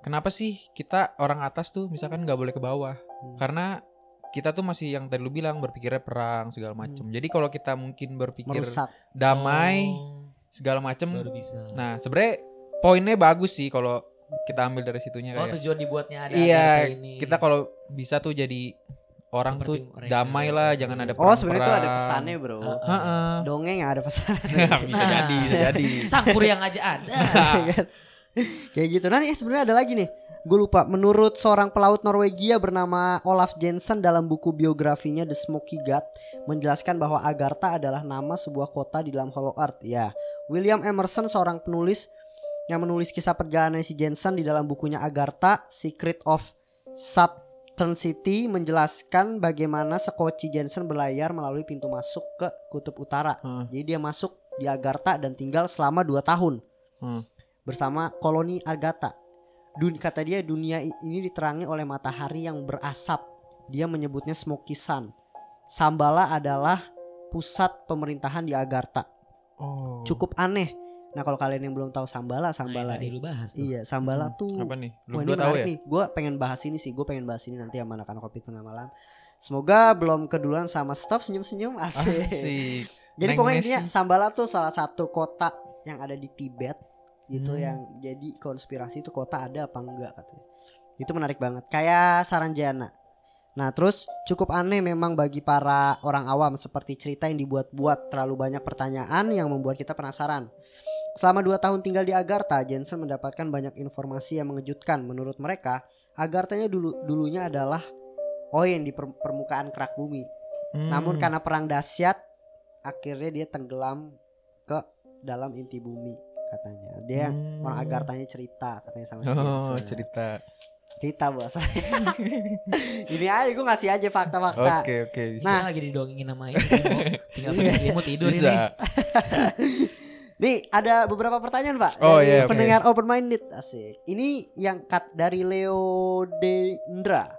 [SPEAKER 2] kenapa sih kita orang atas tuh misalkan nggak boleh ke bawah?
[SPEAKER 1] Hmm.
[SPEAKER 2] Karena kita tuh masih yang tadi lu bilang berpikirnya perang segala macem. Jadi kalau kita mungkin berpikir
[SPEAKER 1] merusak
[SPEAKER 2] damai
[SPEAKER 3] Oh,
[SPEAKER 2] segala macem.
[SPEAKER 3] baru bisa.
[SPEAKER 2] Nah sebenarnya poinnya bagus sih kalau kita ambil dari situnya
[SPEAKER 3] oh
[SPEAKER 2] kayak
[SPEAKER 3] tujuan dibuatnya ada
[SPEAKER 2] Iya,
[SPEAKER 3] ini.
[SPEAKER 2] kita kalau bisa tuh jadi orang
[SPEAKER 3] Seperti
[SPEAKER 2] tuh
[SPEAKER 3] mereka.
[SPEAKER 2] damai lah, jangan ada
[SPEAKER 1] oh sebenarnya tuh ada pesannya bro
[SPEAKER 3] Heeh.
[SPEAKER 2] Heeh.
[SPEAKER 1] dongeng ada pesan
[SPEAKER 2] bisa jadi, bisa jadi.
[SPEAKER 3] Sangkur yang aja ada.
[SPEAKER 1] kayak gitu nah nih sebenarnya ada lagi nih gue lupa menurut seorang pelaut Norwegia bernama Olaf Jensen dalam buku biografinya The Smoky God menjelaskan bahwa Agartha adalah nama sebuah kota di dalam Hollow Earth ya William Emerson seorang penulis yang menulis kisah perjalanan si Jensen di dalam bukunya Agartha Secret of Southern City menjelaskan bagaimana sekoci Jensen berlayar melalui pintu masuk ke kutub utara
[SPEAKER 2] Heeh.
[SPEAKER 1] jadi dia masuk di Agartha dan tinggal selama 2 tahun
[SPEAKER 2] Hmm.
[SPEAKER 1] bersama koloni Agatha. Dun- kata dia dunia ini diterangi oleh matahari yang berasap. Dia menyebutnya smoky sun. Sambala adalah pusat pemerintahan di Agartha.
[SPEAKER 4] Oh.
[SPEAKER 1] Cukup aneh. Nah kalau kalian yang belum tahu Sambala,
[SPEAKER 3] Nah,
[SPEAKER 1] Sambala
[SPEAKER 3] tadi lu bahas tuh.
[SPEAKER 1] iya Sambala
[SPEAKER 4] Hmm,
[SPEAKER 1] tuh
[SPEAKER 2] Apa nih? Lu berdua tahu ya?
[SPEAKER 1] nih. Gue pengen bahas ini sih. Gue pengen bahas ini nanti sama anak-anak kopi tengah malam. Semoga belum keduluan sama stop senyum-senyum asik.
[SPEAKER 2] Asik.
[SPEAKER 1] Jadi
[SPEAKER 2] Neng
[SPEAKER 1] pokoknya intinya Sambala tuh salah satu kota yang ada di Tibet gitu
[SPEAKER 4] Hmm.
[SPEAKER 1] yang jadi konspirasi itu kota ada apa enggak katanya. Itu menarik banget. Kayak Saranjana. Nah, terus cukup aneh memang bagi para orang awam seperti cerita yang dibuat-buat terlalu banyak pertanyaan yang membuat kita penasaran. Selama dua tahun tinggal di Agartha, Jensen mendapatkan banyak informasi yang mengejutkan. Menurut mereka, Agarthanya dulu dulunya adalah oin di per- permukaan kerak bumi.
[SPEAKER 4] Hmm.
[SPEAKER 1] Namun karena perang dahsyat, akhirnya dia tenggelam ke dalam inti bumi katanya. Dia
[SPEAKER 4] Hmm.
[SPEAKER 1] orang Agarthanya cerita katanya sama si
[SPEAKER 2] Oh,
[SPEAKER 1] Jensen.
[SPEAKER 2] cerita.
[SPEAKER 1] Cerita bos. Ini aja gue ngasih aja fakta-fakta.
[SPEAKER 2] Oke, oke, bisa.
[SPEAKER 1] Nah.
[SPEAKER 3] Lagi didongengin sama ini. Tinggal
[SPEAKER 1] Iya.
[SPEAKER 3] pakai selimut tidur ini.
[SPEAKER 1] Nih ada beberapa pertanyaan pak
[SPEAKER 2] Oh,
[SPEAKER 1] dari
[SPEAKER 2] iya, oke.
[SPEAKER 1] pendengar open minded asik. Ini yang kat dari Leo Dendra.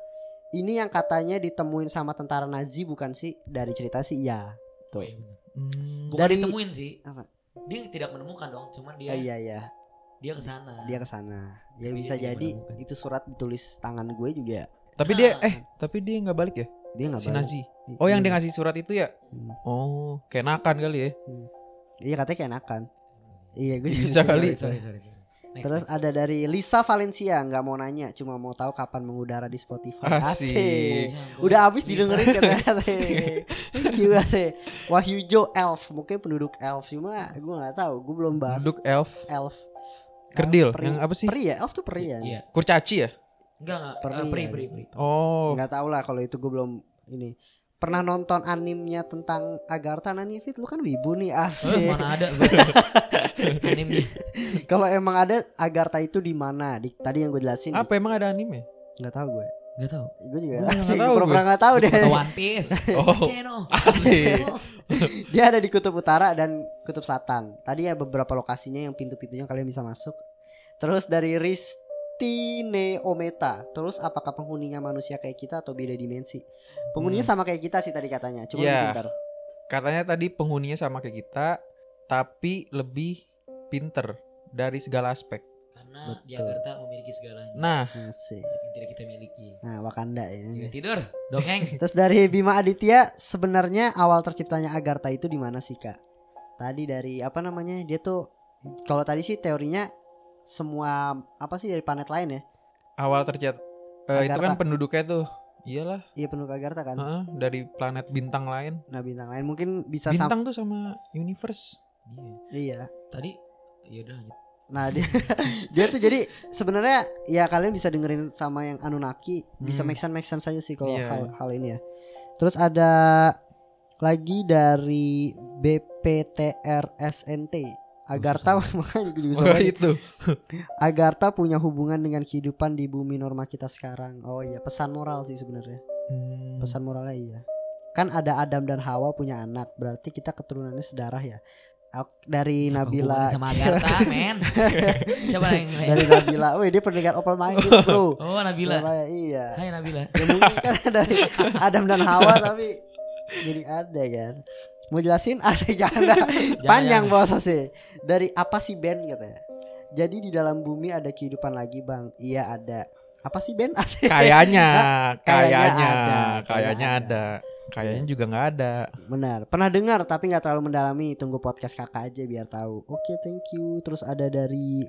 [SPEAKER 1] Ini yang katanya ditemuin sama tentara Nazi bukan sih? Dari cerita sih iya.
[SPEAKER 3] Oh, iya.
[SPEAKER 4] Hmm.
[SPEAKER 3] Bukan
[SPEAKER 1] Dari-
[SPEAKER 3] ditemuin sih.
[SPEAKER 1] Apa?
[SPEAKER 3] Dia tidak menemukan dong, cuman dia
[SPEAKER 1] Ah, iya iya.
[SPEAKER 3] dia ke sana.
[SPEAKER 1] Dia ke sana. Ya
[SPEAKER 3] Tapi
[SPEAKER 1] bisa
[SPEAKER 3] dia
[SPEAKER 1] jadi
[SPEAKER 3] menemukan.
[SPEAKER 1] itu surat ditulis tangan gue juga.
[SPEAKER 2] Tapi dia
[SPEAKER 3] Ah.
[SPEAKER 2] eh tapi dia nggak balik ya?
[SPEAKER 1] Dia nggak
[SPEAKER 2] Si
[SPEAKER 1] balik.
[SPEAKER 2] Nazi. Oh, yang dia
[SPEAKER 1] Iya.
[SPEAKER 2] ngasih surat itu ya?
[SPEAKER 1] Hmm.
[SPEAKER 2] Oh, kenakan kali ya.
[SPEAKER 1] Iya katanya keenakan. Iya gue juga
[SPEAKER 2] Bisa kali.
[SPEAKER 3] Sorry, sorry, sorry. Next,
[SPEAKER 1] Terus
[SPEAKER 3] next.
[SPEAKER 1] ada dari Lisa Valencia nggak mau nanya, cuma mau tahu kapan mengudara di Spotify.
[SPEAKER 2] Asik.
[SPEAKER 3] Ya ampun.
[SPEAKER 1] Udah habis didengerin katanya. asik. Thank you asik. Wahyu Jo Elf, mungkin penduduk Elf cuma gue nggak tahu, gue belum bahas
[SPEAKER 2] Duduk elf.
[SPEAKER 1] Elf.
[SPEAKER 2] Kerdil.
[SPEAKER 1] Elf, peri.
[SPEAKER 2] Yang apa sih?
[SPEAKER 1] Peri ya, Elf tuh peri ya.
[SPEAKER 3] Iya.
[SPEAKER 2] Kurcaci ya?
[SPEAKER 3] Enggak enggak.
[SPEAKER 1] Peri
[SPEAKER 3] Eh, Pri,
[SPEAKER 1] ya.
[SPEAKER 3] pri, pri.
[SPEAKER 2] Oh,
[SPEAKER 1] Nggak tahu lah kalau itu gue belum ini. Pernah nonton animnya tentang Agartha Nani Fit? Lu kan wibu nih
[SPEAKER 3] Eh,
[SPEAKER 1] asik.
[SPEAKER 3] mana ada gue. Animnya.
[SPEAKER 1] Kalau emang ada Agartha itu di mana? Di, tadi yang gue jelasin.
[SPEAKER 2] apa emang ada anime?
[SPEAKER 1] Nggak tahu gue.
[SPEAKER 3] Enggak tahu.
[SPEAKER 1] Gue juga
[SPEAKER 2] Gua nggak
[SPEAKER 1] asik.
[SPEAKER 2] tahu
[SPEAKER 1] Pura-pura nggak tahu deh.
[SPEAKER 3] Ke One Piece.
[SPEAKER 2] Oh.
[SPEAKER 3] Keno.
[SPEAKER 2] Asik.
[SPEAKER 1] Dia ada di kutub utara dan kutub selatan. Tadi ya beberapa lokasinya yang pintu-pintunya kalian bisa masuk. Terus dari Ristine Ometa. Terus apakah penghuninya manusia kayak kita atau beda dimensi? Penghuninya
[SPEAKER 2] Hmm.
[SPEAKER 1] sama kayak kita sih tadi katanya. Cuma
[SPEAKER 2] Iya.
[SPEAKER 1] lebih pintar.
[SPEAKER 2] Katanya tadi penghuninya sama kayak kita, tapi lebih pinter dari segala aspek.
[SPEAKER 3] Karena
[SPEAKER 1] Betul.
[SPEAKER 3] Agartha memiliki segalanya.
[SPEAKER 2] Nah,
[SPEAKER 1] Asik.
[SPEAKER 3] yang tidak kita miliki.
[SPEAKER 1] Nah, Wakanda ya.
[SPEAKER 3] Tidur, dongeng.
[SPEAKER 1] Terus dari Bima Aditya, sebenarnya awal terciptanya Agartha itu di mana sih, Kak? Tadi dari apa namanya? Dia tuh kalau tadi sih teorinya semua apa sih dari planet lain ya?
[SPEAKER 2] awal tercat eh, itu kan penduduknya tuh iyalah
[SPEAKER 1] Iya penduduk Agartha kan.
[SPEAKER 2] heeh, dari planet bintang lain.
[SPEAKER 1] Nah, bintang lain mungkin bisa
[SPEAKER 2] Bintang tuh sama universe.
[SPEAKER 3] Iya.
[SPEAKER 1] Iya.
[SPEAKER 3] Tadi ya udah lanjut.
[SPEAKER 1] Nah dia dia tuh jadi sebenarnya ya kalian bisa dengerin sama yang Anunnaki bisa
[SPEAKER 2] Hmm.
[SPEAKER 1] make sense make sense saja sih kalau
[SPEAKER 2] Iya.
[SPEAKER 1] hal hal ini ya. Terus ada lagi dari BPTRSNT Agartha makanya juga bisa baca.
[SPEAKER 2] itu.
[SPEAKER 1] Agartha punya hubungan dengan kehidupan di bumi norma kita sekarang. Oh iya pesan moral sih sebenarnya.
[SPEAKER 2] Hmm.
[SPEAKER 1] Pesan moralnya iya. Kan ada Adam dan Hawa punya anak, berarti kita keturunannya sedarah ya. Dari
[SPEAKER 3] Apa
[SPEAKER 1] Nabila
[SPEAKER 3] sama Agartha, men. Siapa yang
[SPEAKER 1] dari Nabila. Wih, dia pendengar open minded, Bro.
[SPEAKER 3] Oh, Nabila.
[SPEAKER 1] Namanya, iya.
[SPEAKER 3] Hai Nabila.
[SPEAKER 1] Ya, mungkin kan dari Adam dan Hawa tapi jadi ada kan. Mau jelasin? Ada jangan dah. Panjang bos sih. Dari apa sih Ben katanya? Jadi di dalam bumi ada kehidupan lagi, Bang. Iya, ada. Apa sih Ben? Asik.
[SPEAKER 2] Kayaknya,
[SPEAKER 1] Kayaknya
[SPEAKER 2] kayaknya,
[SPEAKER 1] ada,
[SPEAKER 2] kayaknya
[SPEAKER 1] kayaknya
[SPEAKER 2] ada. Kayaknya juga nggak ada.
[SPEAKER 1] Benar. Pernah dengar tapi nggak terlalu mendalami. Tunggu podcast kakak aja biar tahu. Oke, thank you. Terus ada dari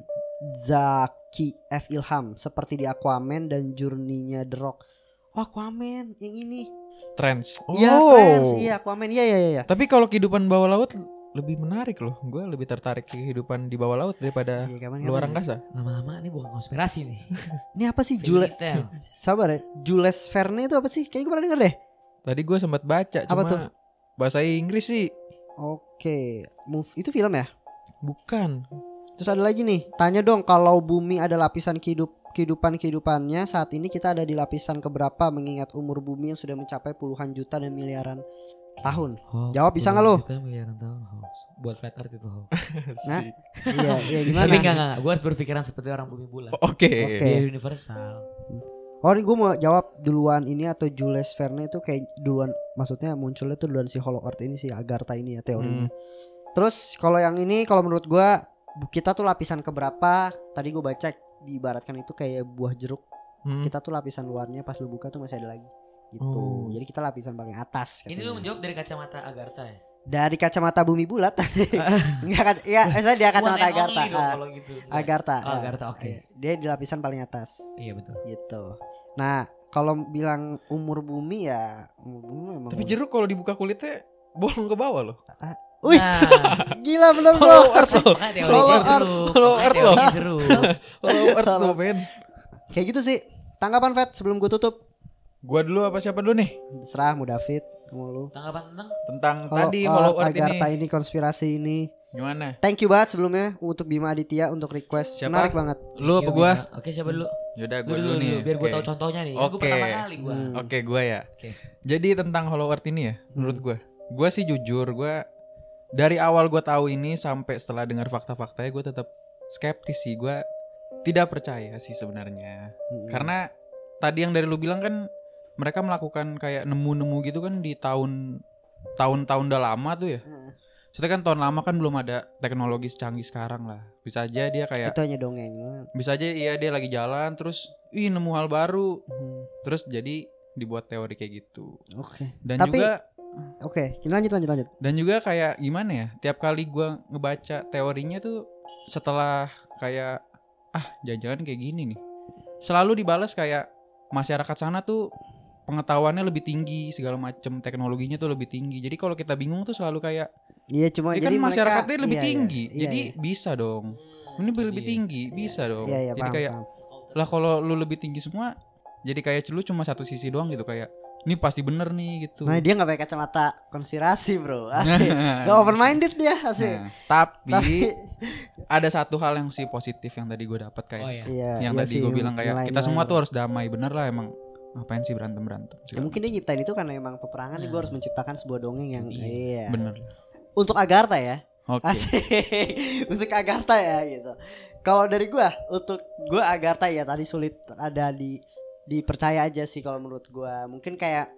[SPEAKER 1] Zaki F Ilham seperti di Aquaman dan Journey-nya The Rock. Oh, Aquaman yang ini.
[SPEAKER 2] Trends. Oh.
[SPEAKER 1] Iya, Trans. Iya, Aquaman. Iya, iya, iya.
[SPEAKER 2] Tapi kalau kehidupan bawah laut lebih menarik loh. Gue lebih tertarik ke kehidupan di bawah laut daripada
[SPEAKER 1] Iya, kapan,
[SPEAKER 2] luar
[SPEAKER 1] kapan
[SPEAKER 2] angkasa.
[SPEAKER 3] Lama-lama ini bukan konspirasi nih.
[SPEAKER 1] Ini apa sih Jules? Sabar ya. Jules Verne itu apa sih? Kayaknya gue pernah denger deh.
[SPEAKER 2] Tadi gue sempat baca,
[SPEAKER 1] Apa
[SPEAKER 2] cuma
[SPEAKER 1] tuh?
[SPEAKER 2] bahasa Inggris sih
[SPEAKER 1] Oke, move itu film ya?
[SPEAKER 2] bukan.
[SPEAKER 1] Terus ada lagi nih, tanya dong kalau bumi ada lapisan kehidup kehidupan kehidupannya saat ini kita ada di lapisan keberapa mengingat umur bumi yang sudah mencapai puluhan juta dan miliaran tahun.
[SPEAKER 3] Hoax,
[SPEAKER 1] Jawab bisa nggak
[SPEAKER 3] juta miliaran tahun hoax. Buat flat earth itu hoax.
[SPEAKER 1] Nah, iya, iya gimana?
[SPEAKER 3] Tapi enggak enggak, gue harus berpikiran seperti orang bumi bulan.
[SPEAKER 2] Oke.
[SPEAKER 1] Oke.
[SPEAKER 3] Dia universal.
[SPEAKER 1] Oh, ini gue mau jawab duluan ini atau Jules Verne itu kayak duluan maksudnya munculnya tuh duluan si Hollow Earth ini si Agartha ini ya teorinya.
[SPEAKER 2] Hmm.
[SPEAKER 1] Terus kalau yang ini kalau menurut gua bu- kita tuh lapisan keberapa? Tadi gue baca diibaratkan itu kayak buah jeruk.
[SPEAKER 2] Hmm.
[SPEAKER 1] Kita tuh lapisan luarnya pas lu buka tuh masih ada lagi. Gitu.
[SPEAKER 2] Oh.
[SPEAKER 1] Jadi kita lapisan paling atas.
[SPEAKER 3] Ini
[SPEAKER 1] katanya.
[SPEAKER 3] lu menjawab dari kacamata Agartha ya?
[SPEAKER 1] dari kacamata bumi bulat. Enggak ya, eh, saya dia kacamata Agartha.
[SPEAKER 3] dong
[SPEAKER 1] Ah,
[SPEAKER 3] kalau gitu.
[SPEAKER 1] Agartha.
[SPEAKER 3] Oh,
[SPEAKER 1] ah.
[SPEAKER 3] Agartha, oke.
[SPEAKER 1] Iya, Dia di lapisan paling atas
[SPEAKER 3] Iya betul.
[SPEAKER 1] gitu. Nah, kalau bilang umur bumi ya umur bumi memang
[SPEAKER 2] Tapi jeruk kalau dibuka kulitnya bolong ke bawah loh.
[SPEAKER 1] Wih,
[SPEAKER 3] Nah,
[SPEAKER 1] gila bener bro.
[SPEAKER 2] Hollow Earth loh.
[SPEAKER 1] Hollow Earth.
[SPEAKER 2] Hollow Earth loh. Hollow Earth loh, men.
[SPEAKER 1] Kayak gitu sih. Tanggapan Vet sebelum gue tutup.
[SPEAKER 2] Gua dulu apa siapa dulu nih?
[SPEAKER 1] Serah mau David, mau lu.
[SPEAKER 3] Tanggapan tentang
[SPEAKER 2] Tentang
[SPEAKER 1] Hollow
[SPEAKER 2] tadi Hollow Earth ini.
[SPEAKER 1] Ini konspirasi ini.
[SPEAKER 2] Gimana?
[SPEAKER 1] Thank you banget sebelumnya untuk Bima Aditya untuk request.
[SPEAKER 2] Siapa?
[SPEAKER 1] Menarik banget.
[SPEAKER 2] Lu apa gua?
[SPEAKER 3] Oke, siapa dulu?
[SPEAKER 2] Yaudah gua
[SPEAKER 3] dulu,
[SPEAKER 2] dulu nih.
[SPEAKER 3] biar gue
[SPEAKER 2] Oke.
[SPEAKER 3] tahu contohnya nih. Gue
[SPEAKER 2] Oke.
[SPEAKER 3] pertama kali gue.
[SPEAKER 1] Hmm.
[SPEAKER 2] Oke, gua ya.
[SPEAKER 3] Oke.
[SPEAKER 2] Jadi tentang Hollow Earth ini ya, menurut gua. Gua sih jujur, gua dari awal gua tahu ini sampai setelah dengar fakta-faktanya gua tetap skeptis sih. Gua tidak percaya sih sebenarnya.
[SPEAKER 1] Hmm.
[SPEAKER 2] Karena tadi yang dari lu bilang kan mereka melakukan kayak nemu-nemu gitu kan di tahun tahun-tahun udah lama tuh ya.
[SPEAKER 1] Hmm.
[SPEAKER 2] Soalnya kan tahun lama kan belum ada teknologi secanggih sekarang lah. Bisa aja dia kayak
[SPEAKER 1] itu hanya dongeng.
[SPEAKER 2] bisa aja iya dia lagi jalan terus ih nemu hal baru
[SPEAKER 1] Hmm.
[SPEAKER 2] terus jadi dibuat teori kayak gitu.
[SPEAKER 1] Oke.
[SPEAKER 2] Dan
[SPEAKER 1] Tapi-
[SPEAKER 2] juga
[SPEAKER 1] Oke, lanjut lanjut lanjut.
[SPEAKER 2] dan juga kayak gimana ya? Tiap kali gua ngebaca teorinya tuh setelah kayak ah jangan-jangan kayak gini nih. Selalu dibalas kayak masyarakat sana tuh pengetahuannya lebih tinggi segala macem teknologinya tuh lebih tinggi. Jadi kalau kita bingung tuh selalu kayak
[SPEAKER 1] Iya cuma
[SPEAKER 2] ya
[SPEAKER 1] jadi
[SPEAKER 2] kan masyarakatnya
[SPEAKER 1] mereka,
[SPEAKER 2] lebih
[SPEAKER 1] iya, iya,
[SPEAKER 2] tinggi.
[SPEAKER 1] iya,
[SPEAKER 2] jadi
[SPEAKER 1] iya.
[SPEAKER 2] bisa dong. Ini lebih
[SPEAKER 3] Iya.
[SPEAKER 2] tinggi, bisa dong.
[SPEAKER 1] Iya iya
[SPEAKER 2] jadi
[SPEAKER 1] paham,
[SPEAKER 2] kayak
[SPEAKER 1] paham.
[SPEAKER 2] lah kalau lu lebih tinggi semua jadi kayak lu cuma satu sisi doang gitu kayak ini pasti bener nih gitu.
[SPEAKER 1] Nah dia nggak pakai kacamata konspirasi bro. Asik. Gak open minded dia asik.
[SPEAKER 2] Nah, tapi,
[SPEAKER 1] Tapi
[SPEAKER 2] ada satu hal yang sih positif yang tadi gue dapat kayak
[SPEAKER 3] Oh iya.
[SPEAKER 1] iya,
[SPEAKER 2] yang
[SPEAKER 1] iya
[SPEAKER 2] tadi gue bilang kayak kita
[SPEAKER 1] nilai-nilai
[SPEAKER 2] semua tuh harus damai bener lah emang ngapain sih berantem berantem
[SPEAKER 1] Ya, mungkin dia nyiptain itu karena emang peperangan gue
[SPEAKER 3] Nah.
[SPEAKER 1] harus menciptakan sebuah dongeng yang
[SPEAKER 3] Iya.
[SPEAKER 1] iya.
[SPEAKER 2] bener
[SPEAKER 1] Untuk Agartha ya.
[SPEAKER 2] oke
[SPEAKER 1] Asik. untuk Agartha ya gitu. Kalau dari gua untuk gua Agartha ya tadi sulit ada di dipercaya aja sih kalau menurut gua. Mungkin kayak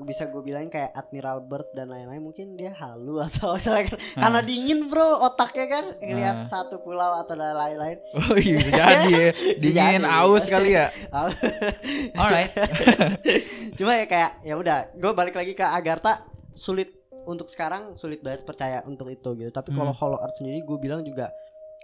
[SPEAKER 1] bisa gue bilangin kayak Admiral Byrd dan lain-lain mungkin dia halu atau misalnya kan- karena dingin bro otaknya kan ngelihat
[SPEAKER 2] Nah.
[SPEAKER 1] satu pulau atau lain-lain
[SPEAKER 2] oh iya jadi ya dingin aus kali ya
[SPEAKER 3] Alright.
[SPEAKER 1] cuma ya kayak ya udah gue balik lagi ke Agartha sulit untuk sekarang sulit banget percaya untuk itu gitu tapi kalau
[SPEAKER 2] Hmm.
[SPEAKER 1] Hollow Earth sendiri gue bilang juga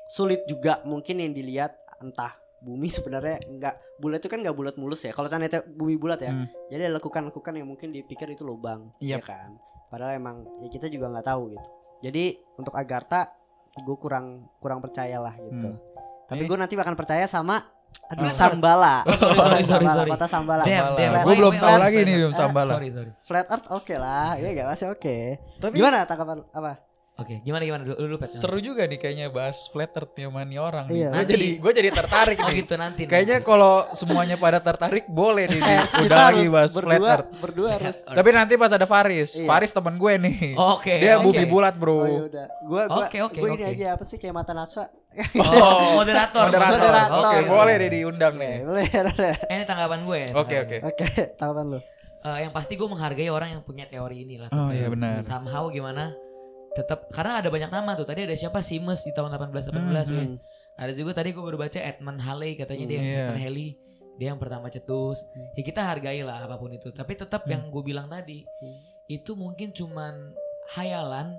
[SPEAKER 1] sulit juga mungkin yang dilihat entah bumi sebenarnya nggak bulat itu kan nggak bulat mulus ya kalau seandainya bumi bulat ya
[SPEAKER 2] Hmm.
[SPEAKER 1] jadi ada lekukan-lekukan yang mungkin dipikir itu lubang ya
[SPEAKER 2] Yap.
[SPEAKER 1] kan padahal emang ya kita juga nggak tahu gitu jadi untuk Agartha gue kurang kurang percaya lah gitu
[SPEAKER 2] Hmm.
[SPEAKER 1] tapi
[SPEAKER 2] Eh.
[SPEAKER 1] gue nanti bakal percaya sama aduh
[SPEAKER 3] Earth.
[SPEAKER 1] Sambala
[SPEAKER 3] Oh, sorry, sorry, sorry,
[SPEAKER 1] kota Sambala
[SPEAKER 3] Wait,
[SPEAKER 2] belum tahu lagi nih. Bim Sambala.
[SPEAKER 3] Sorry, sorry.
[SPEAKER 1] Flat Earth oke lah, iya gak masih oke.
[SPEAKER 2] tapi
[SPEAKER 1] Gimana tanggapan apa?
[SPEAKER 3] Oke, gimana gimana dulu, dulu Pet.
[SPEAKER 2] seru juga nih kayaknya bahas flat earth nih orang nih.
[SPEAKER 1] Iya.
[SPEAKER 2] Gue
[SPEAKER 3] Nanti.
[SPEAKER 2] jadi gue jadi tertarik
[SPEAKER 3] Oh
[SPEAKER 2] nih.
[SPEAKER 3] gitu nanti.
[SPEAKER 2] Kayaknya kalau semuanya pada tertarik boleh nih, nih.
[SPEAKER 1] Eh, kita
[SPEAKER 2] udah lagi bahas flat
[SPEAKER 1] berdua,
[SPEAKER 2] earth.
[SPEAKER 1] berdua harus.
[SPEAKER 2] Tapi nanti pas ada Faris,
[SPEAKER 1] Iya.
[SPEAKER 2] Faris teman gue nih.
[SPEAKER 3] Oke.
[SPEAKER 2] Dia
[SPEAKER 3] oke.
[SPEAKER 2] bumi bulat bro.
[SPEAKER 1] Oh ya udah. Gua gua
[SPEAKER 3] Oke, oke,
[SPEAKER 1] gua ini
[SPEAKER 3] oke.
[SPEAKER 1] aja apa sih kayak mata Natsua.
[SPEAKER 3] Oh, moderator.
[SPEAKER 2] Moderator.
[SPEAKER 1] Moderator.
[SPEAKER 2] Oke,
[SPEAKER 1] Oke.
[SPEAKER 2] boleh deh diundang
[SPEAKER 1] Oke,
[SPEAKER 2] nih.
[SPEAKER 1] boleh.
[SPEAKER 3] Eh, ini tanggapan gue. ya,
[SPEAKER 2] Oke, oke.
[SPEAKER 3] gue.
[SPEAKER 1] Oke, tanggapan lu.
[SPEAKER 3] Eh, yang pasti gue menghargai orang yang punya teori ini lah.
[SPEAKER 2] Oh, iya, benar.
[SPEAKER 3] Somehow gimana? Tetap karena ada banyak nama tuh. Tadi ada siapa Siemens di tahun 1818 ya.
[SPEAKER 1] Hmm.
[SPEAKER 3] Ada juga tadi gue baru baca Edmund Halley katanya dia
[SPEAKER 2] Hmm, iya.
[SPEAKER 3] Edmund Halley dia yang pertama cetus. Ya kita hargai lah apa pun itu. Tapi tetap
[SPEAKER 2] Hmm.
[SPEAKER 3] yang gue bilang tadi
[SPEAKER 1] Hmm.
[SPEAKER 3] itu mungkin cuman hayalan.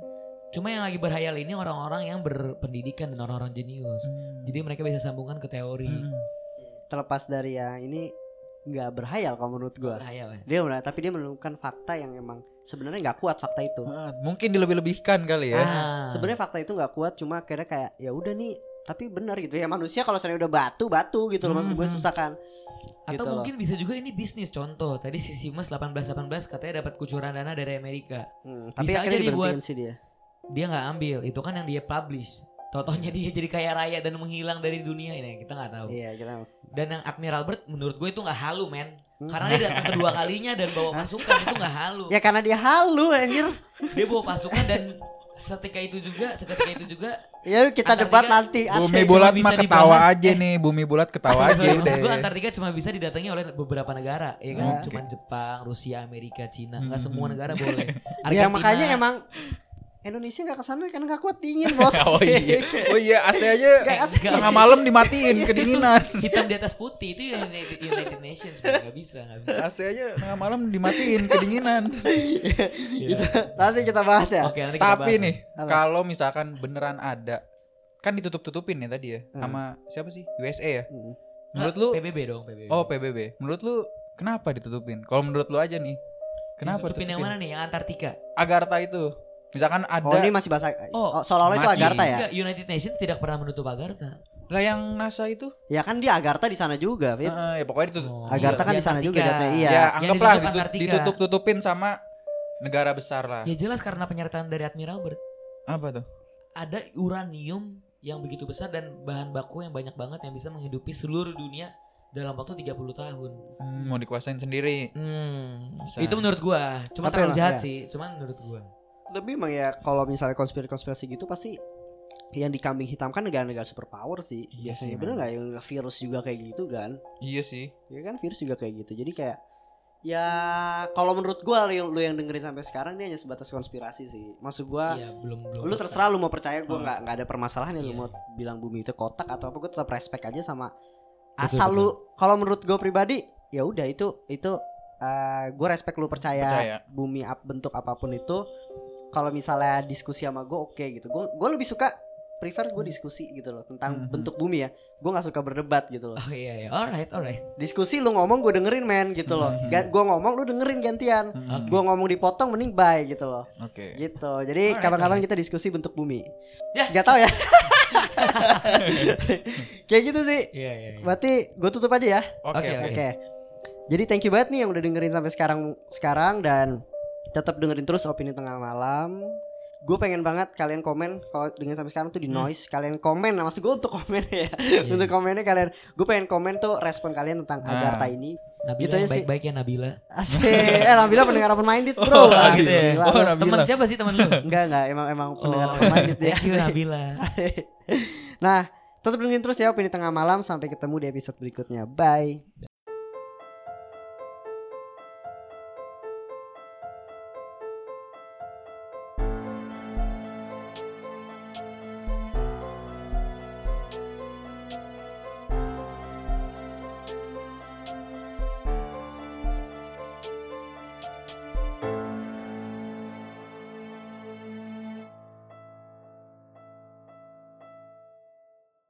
[SPEAKER 3] Cuma yang lagi berhayal ini orang-orang yang berpendidikan dan orang-orang jenius. Jadi mereka bisa sambungkan ke teori.
[SPEAKER 2] Hmm.
[SPEAKER 1] Terlepas dari ya ini nggak berhayal kalau menurut gua.
[SPEAKER 3] Berhayal ya.
[SPEAKER 1] Dia benar, tapi dia menemukan fakta yang emang sebenarnya nggak kuat fakta itu.
[SPEAKER 2] Ah, Mungkin dilebih-lebihkan kali ya.
[SPEAKER 3] Ah.
[SPEAKER 1] Sebenarnya fakta itu nggak kuat, cuma akhirnya kayak ya udah nih. Tapi benar gitu ya manusia kalau saya udah batu batu gitu loh maksud gue
[SPEAKER 2] Mhm.
[SPEAKER 1] susah kan.
[SPEAKER 3] Atau
[SPEAKER 1] Gitu loh.
[SPEAKER 3] mungkin bisa juga ini bisnis contoh. Tadi si Siemens 1818 katanya dapat kucuran dana dari Amerika.
[SPEAKER 1] Hmm, tapi
[SPEAKER 3] Bisa
[SPEAKER 1] akhirnya
[SPEAKER 3] aja dibuat-
[SPEAKER 1] sih dia.
[SPEAKER 3] Dia nggak ambil. Itu kan yang dia publish. Totohnya dia jadi kaya raya dan menghilang dari dunia ini kita nggak tahu.
[SPEAKER 1] Iya, kita
[SPEAKER 3] Dan yang Admiral Byrd menurut gue itu nggak halu men.
[SPEAKER 1] Hmm.
[SPEAKER 3] Karena dia datang kedua kalinya dan bawa pasukan itu nggak halu.
[SPEAKER 1] Ya karena dia halu anjir.
[SPEAKER 3] Dia bawa pasukan dan seketika itu juga, seketika itu juga
[SPEAKER 1] Ya kita
[SPEAKER 3] Antartika-
[SPEAKER 1] debat nanti.
[SPEAKER 2] Bumi bulat
[SPEAKER 3] bisa
[SPEAKER 2] mah ketawa
[SPEAKER 3] dibahas.
[SPEAKER 2] aja
[SPEAKER 3] Eh.
[SPEAKER 2] nih, bumi bulat ketawa aja
[SPEAKER 3] Maksud
[SPEAKER 2] udah.
[SPEAKER 3] gue Antartika cuma bisa didatangi oleh beberapa negara, ya kan?
[SPEAKER 1] Hmm.
[SPEAKER 3] Cuman Jepang, Rusia, Amerika, Cina, nggak
[SPEAKER 2] Hmm.
[SPEAKER 3] semua negara boleh.
[SPEAKER 1] Ya makanya emang Indonesia nggak ke sana karena nggak kuat dingin bos.
[SPEAKER 2] Oh iya. Oh iya, AC aja
[SPEAKER 3] Nggak, nggak.
[SPEAKER 2] tengah malam dimatiin kedinginan.
[SPEAKER 3] hitam di atas putih itu United, United Nations nggak bisa, nggak bisa.
[SPEAKER 2] AC aja tengah malam dimatiin kedinginan.
[SPEAKER 1] Gitu. Nanti kita bahas ya.
[SPEAKER 3] Oke, nanti kita
[SPEAKER 2] Tapi
[SPEAKER 3] bahas.
[SPEAKER 2] nih, kalau misalkan beneran ada kan ditutup-tutupin ya tadi ya
[SPEAKER 1] Hmm.
[SPEAKER 2] sama siapa sih? USA ya.
[SPEAKER 1] Hmm.
[SPEAKER 2] Menurut lu
[SPEAKER 3] PBB dong, PBB.
[SPEAKER 2] Oh, PBB. Menurut lu kenapa ditutupin? Kalau menurut lu aja nih. Kenapa
[SPEAKER 3] Ditutupin yang mana nih? Yang Antartika.
[SPEAKER 2] Agartha itu. Misalkan ada
[SPEAKER 1] Oh ini masih bahasa.
[SPEAKER 3] Oh,
[SPEAKER 1] Oh, seolah-olah itu
[SPEAKER 2] masih.
[SPEAKER 1] Agartha ya?
[SPEAKER 3] Enggak, United Nations tidak pernah menutup Agartha.
[SPEAKER 2] lah yang NASA itu
[SPEAKER 1] Ya kan dia Agartha di sana juga, Fit.
[SPEAKER 2] Heeh, ya pokoknya ditutup.
[SPEAKER 3] Oh,
[SPEAKER 1] Agartha kan
[SPEAKER 3] di
[SPEAKER 1] di sana juga jatuhnya. Iya.
[SPEAKER 2] Ya, anggaplah
[SPEAKER 3] ditutup
[SPEAKER 2] ditut-
[SPEAKER 3] Antartika.
[SPEAKER 2] ditutup-tutupin sama negara besar lah.
[SPEAKER 3] Ya jelas karena penyertaan dari Admiral Byrd.
[SPEAKER 2] Apa tuh?
[SPEAKER 3] Ada uranium yang begitu besar dan bahan baku yang banyak banget yang bisa menghidupi seluruh dunia dalam waktu 30 tahun.
[SPEAKER 2] Hmm, mau dikuasain sendiri.
[SPEAKER 3] Hmm,
[SPEAKER 2] Bisa.
[SPEAKER 3] itu menurut gua. Cuma terlalu jahat
[SPEAKER 1] iya.
[SPEAKER 3] sih, cuman menurut gua.
[SPEAKER 1] Tapi emang ya kalau misalnya konspirasi-konspirasi gitu pasti yang dikambing hitamkan negara-negara superpower sih.
[SPEAKER 2] Iya
[SPEAKER 1] Biasanya
[SPEAKER 2] sih,
[SPEAKER 1] bener nggak yang virus juga kayak gitu kan?
[SPEAKER 2] Iya sih.
[SPEAKER 1] Ya kan virus juga kayak gitu. Jadi kayak ya kalau menurut gua lu, lu yang dengerin sampai sekarang dia hanya sebatas konspirasi sih. Maksud gua
[SPEAKER 3] Iya, belum belum.
[SPEAKER 1] lu terserah lu mau percaya gua
[SPEAKER 2] Oh.
[SPEAKER 1] nggak nggak ada permasalahan ya lu
[SPEAKER 3] Iya.
[SPEAKER 1] mau bilang bumi itu kotak atau apa gua tetap respect aja sama asal
[SPEAKER 3] betul.
[SPEAKER 1] lu kalau menurut gua pribadi ya udah itu itu eh gue respect lu percaya,
[SPEAKER 2] Percaya.
[SPEAKER 1] bumi ap, bentuk apa pun itu kalau misalnya diskusi sama gue oke gitu gue gue lebih suka prefer gue diskusi gitu loh tentang
[SPEAKER 2] Mhm.
[SPEAKER 1] bentuk bumi ya gue nggak suka berdebat gitu loh
[SPEAKER 3] Oh iya iya. Alright, alright.
[SPEAKER 1] diskusi lu ngomong gue dengerin men gitu loh
[SPEAKER 2] Mhm.
[SPEAKER 1] gue ngomong lu dengerin gantian
[SPEAKER 2] Hmm,
[SPEAKER 1] gue ngomong dipotong mending bye gitu loh
[SPEAKER 2] Oke.
[SPEAKER 1] gitu jadi kapan-kapan kita diskusi bentuk bumi
[SPEAKER 3] Ya.
[SPEAKER 1] Gak tau ya kayak gitu sih
[SPEAKER 3] Iya iya. iya.
[SPEAKER 1] berarti gue tutup aja ya
[SPEAKER 2] Oke,
[SPEAKER 3] Oke,
[SPEAKER 2] oke.
[SPEAKER 1] Oke. Jadi thank you banget nih yang udah dengerin sampai sekarang sekarang dan tetap dengerin terus opini tengah malam. Gue pengen banget kalian komen kalau dengerin sampai sekarang tuh di
[SPEAKER 3] Hmm.
[SPEAKER 1] noise. Kalian komen, nah, maksud gue untuk komen ya.
[SPEAKER 3] Iya.
[SPEAKER 1] untuk komennya kalian, gue pengen komen tuh respon kalian tentang
[SPEAKER 2] Nah.
[SPEAKER 1] Agartha ini.
[SPEAKER 3] Nabila
[SPEAKER 1] gitu
[SPEAKER 3] yang baik-baik ya Nabila.
[SPEAKER 1] Asik. eh Nabila pendengar open minded bro.
[SPEAKER 2] Oh,
[SPEAKER 1] Asik.
[SPEAKER 2] gitu.
[SPEAKER 1] Gila,
[SPEAKER 2] Oh. Nabila.
[SPEAKER 3] Teman siapa sih teman lu?
[SPEAKER 1] Enggak enggak emang emang pendengar
[SPEAKER 3] Oh,
[SPEAKER 1] open minded ya.
[SPEAKER 3] Thank you Nabila.
[SPEAKER 1] nah, tetap dengerin terus ya opini tengah malam sampai ketemu di episode berikutnya. Bye.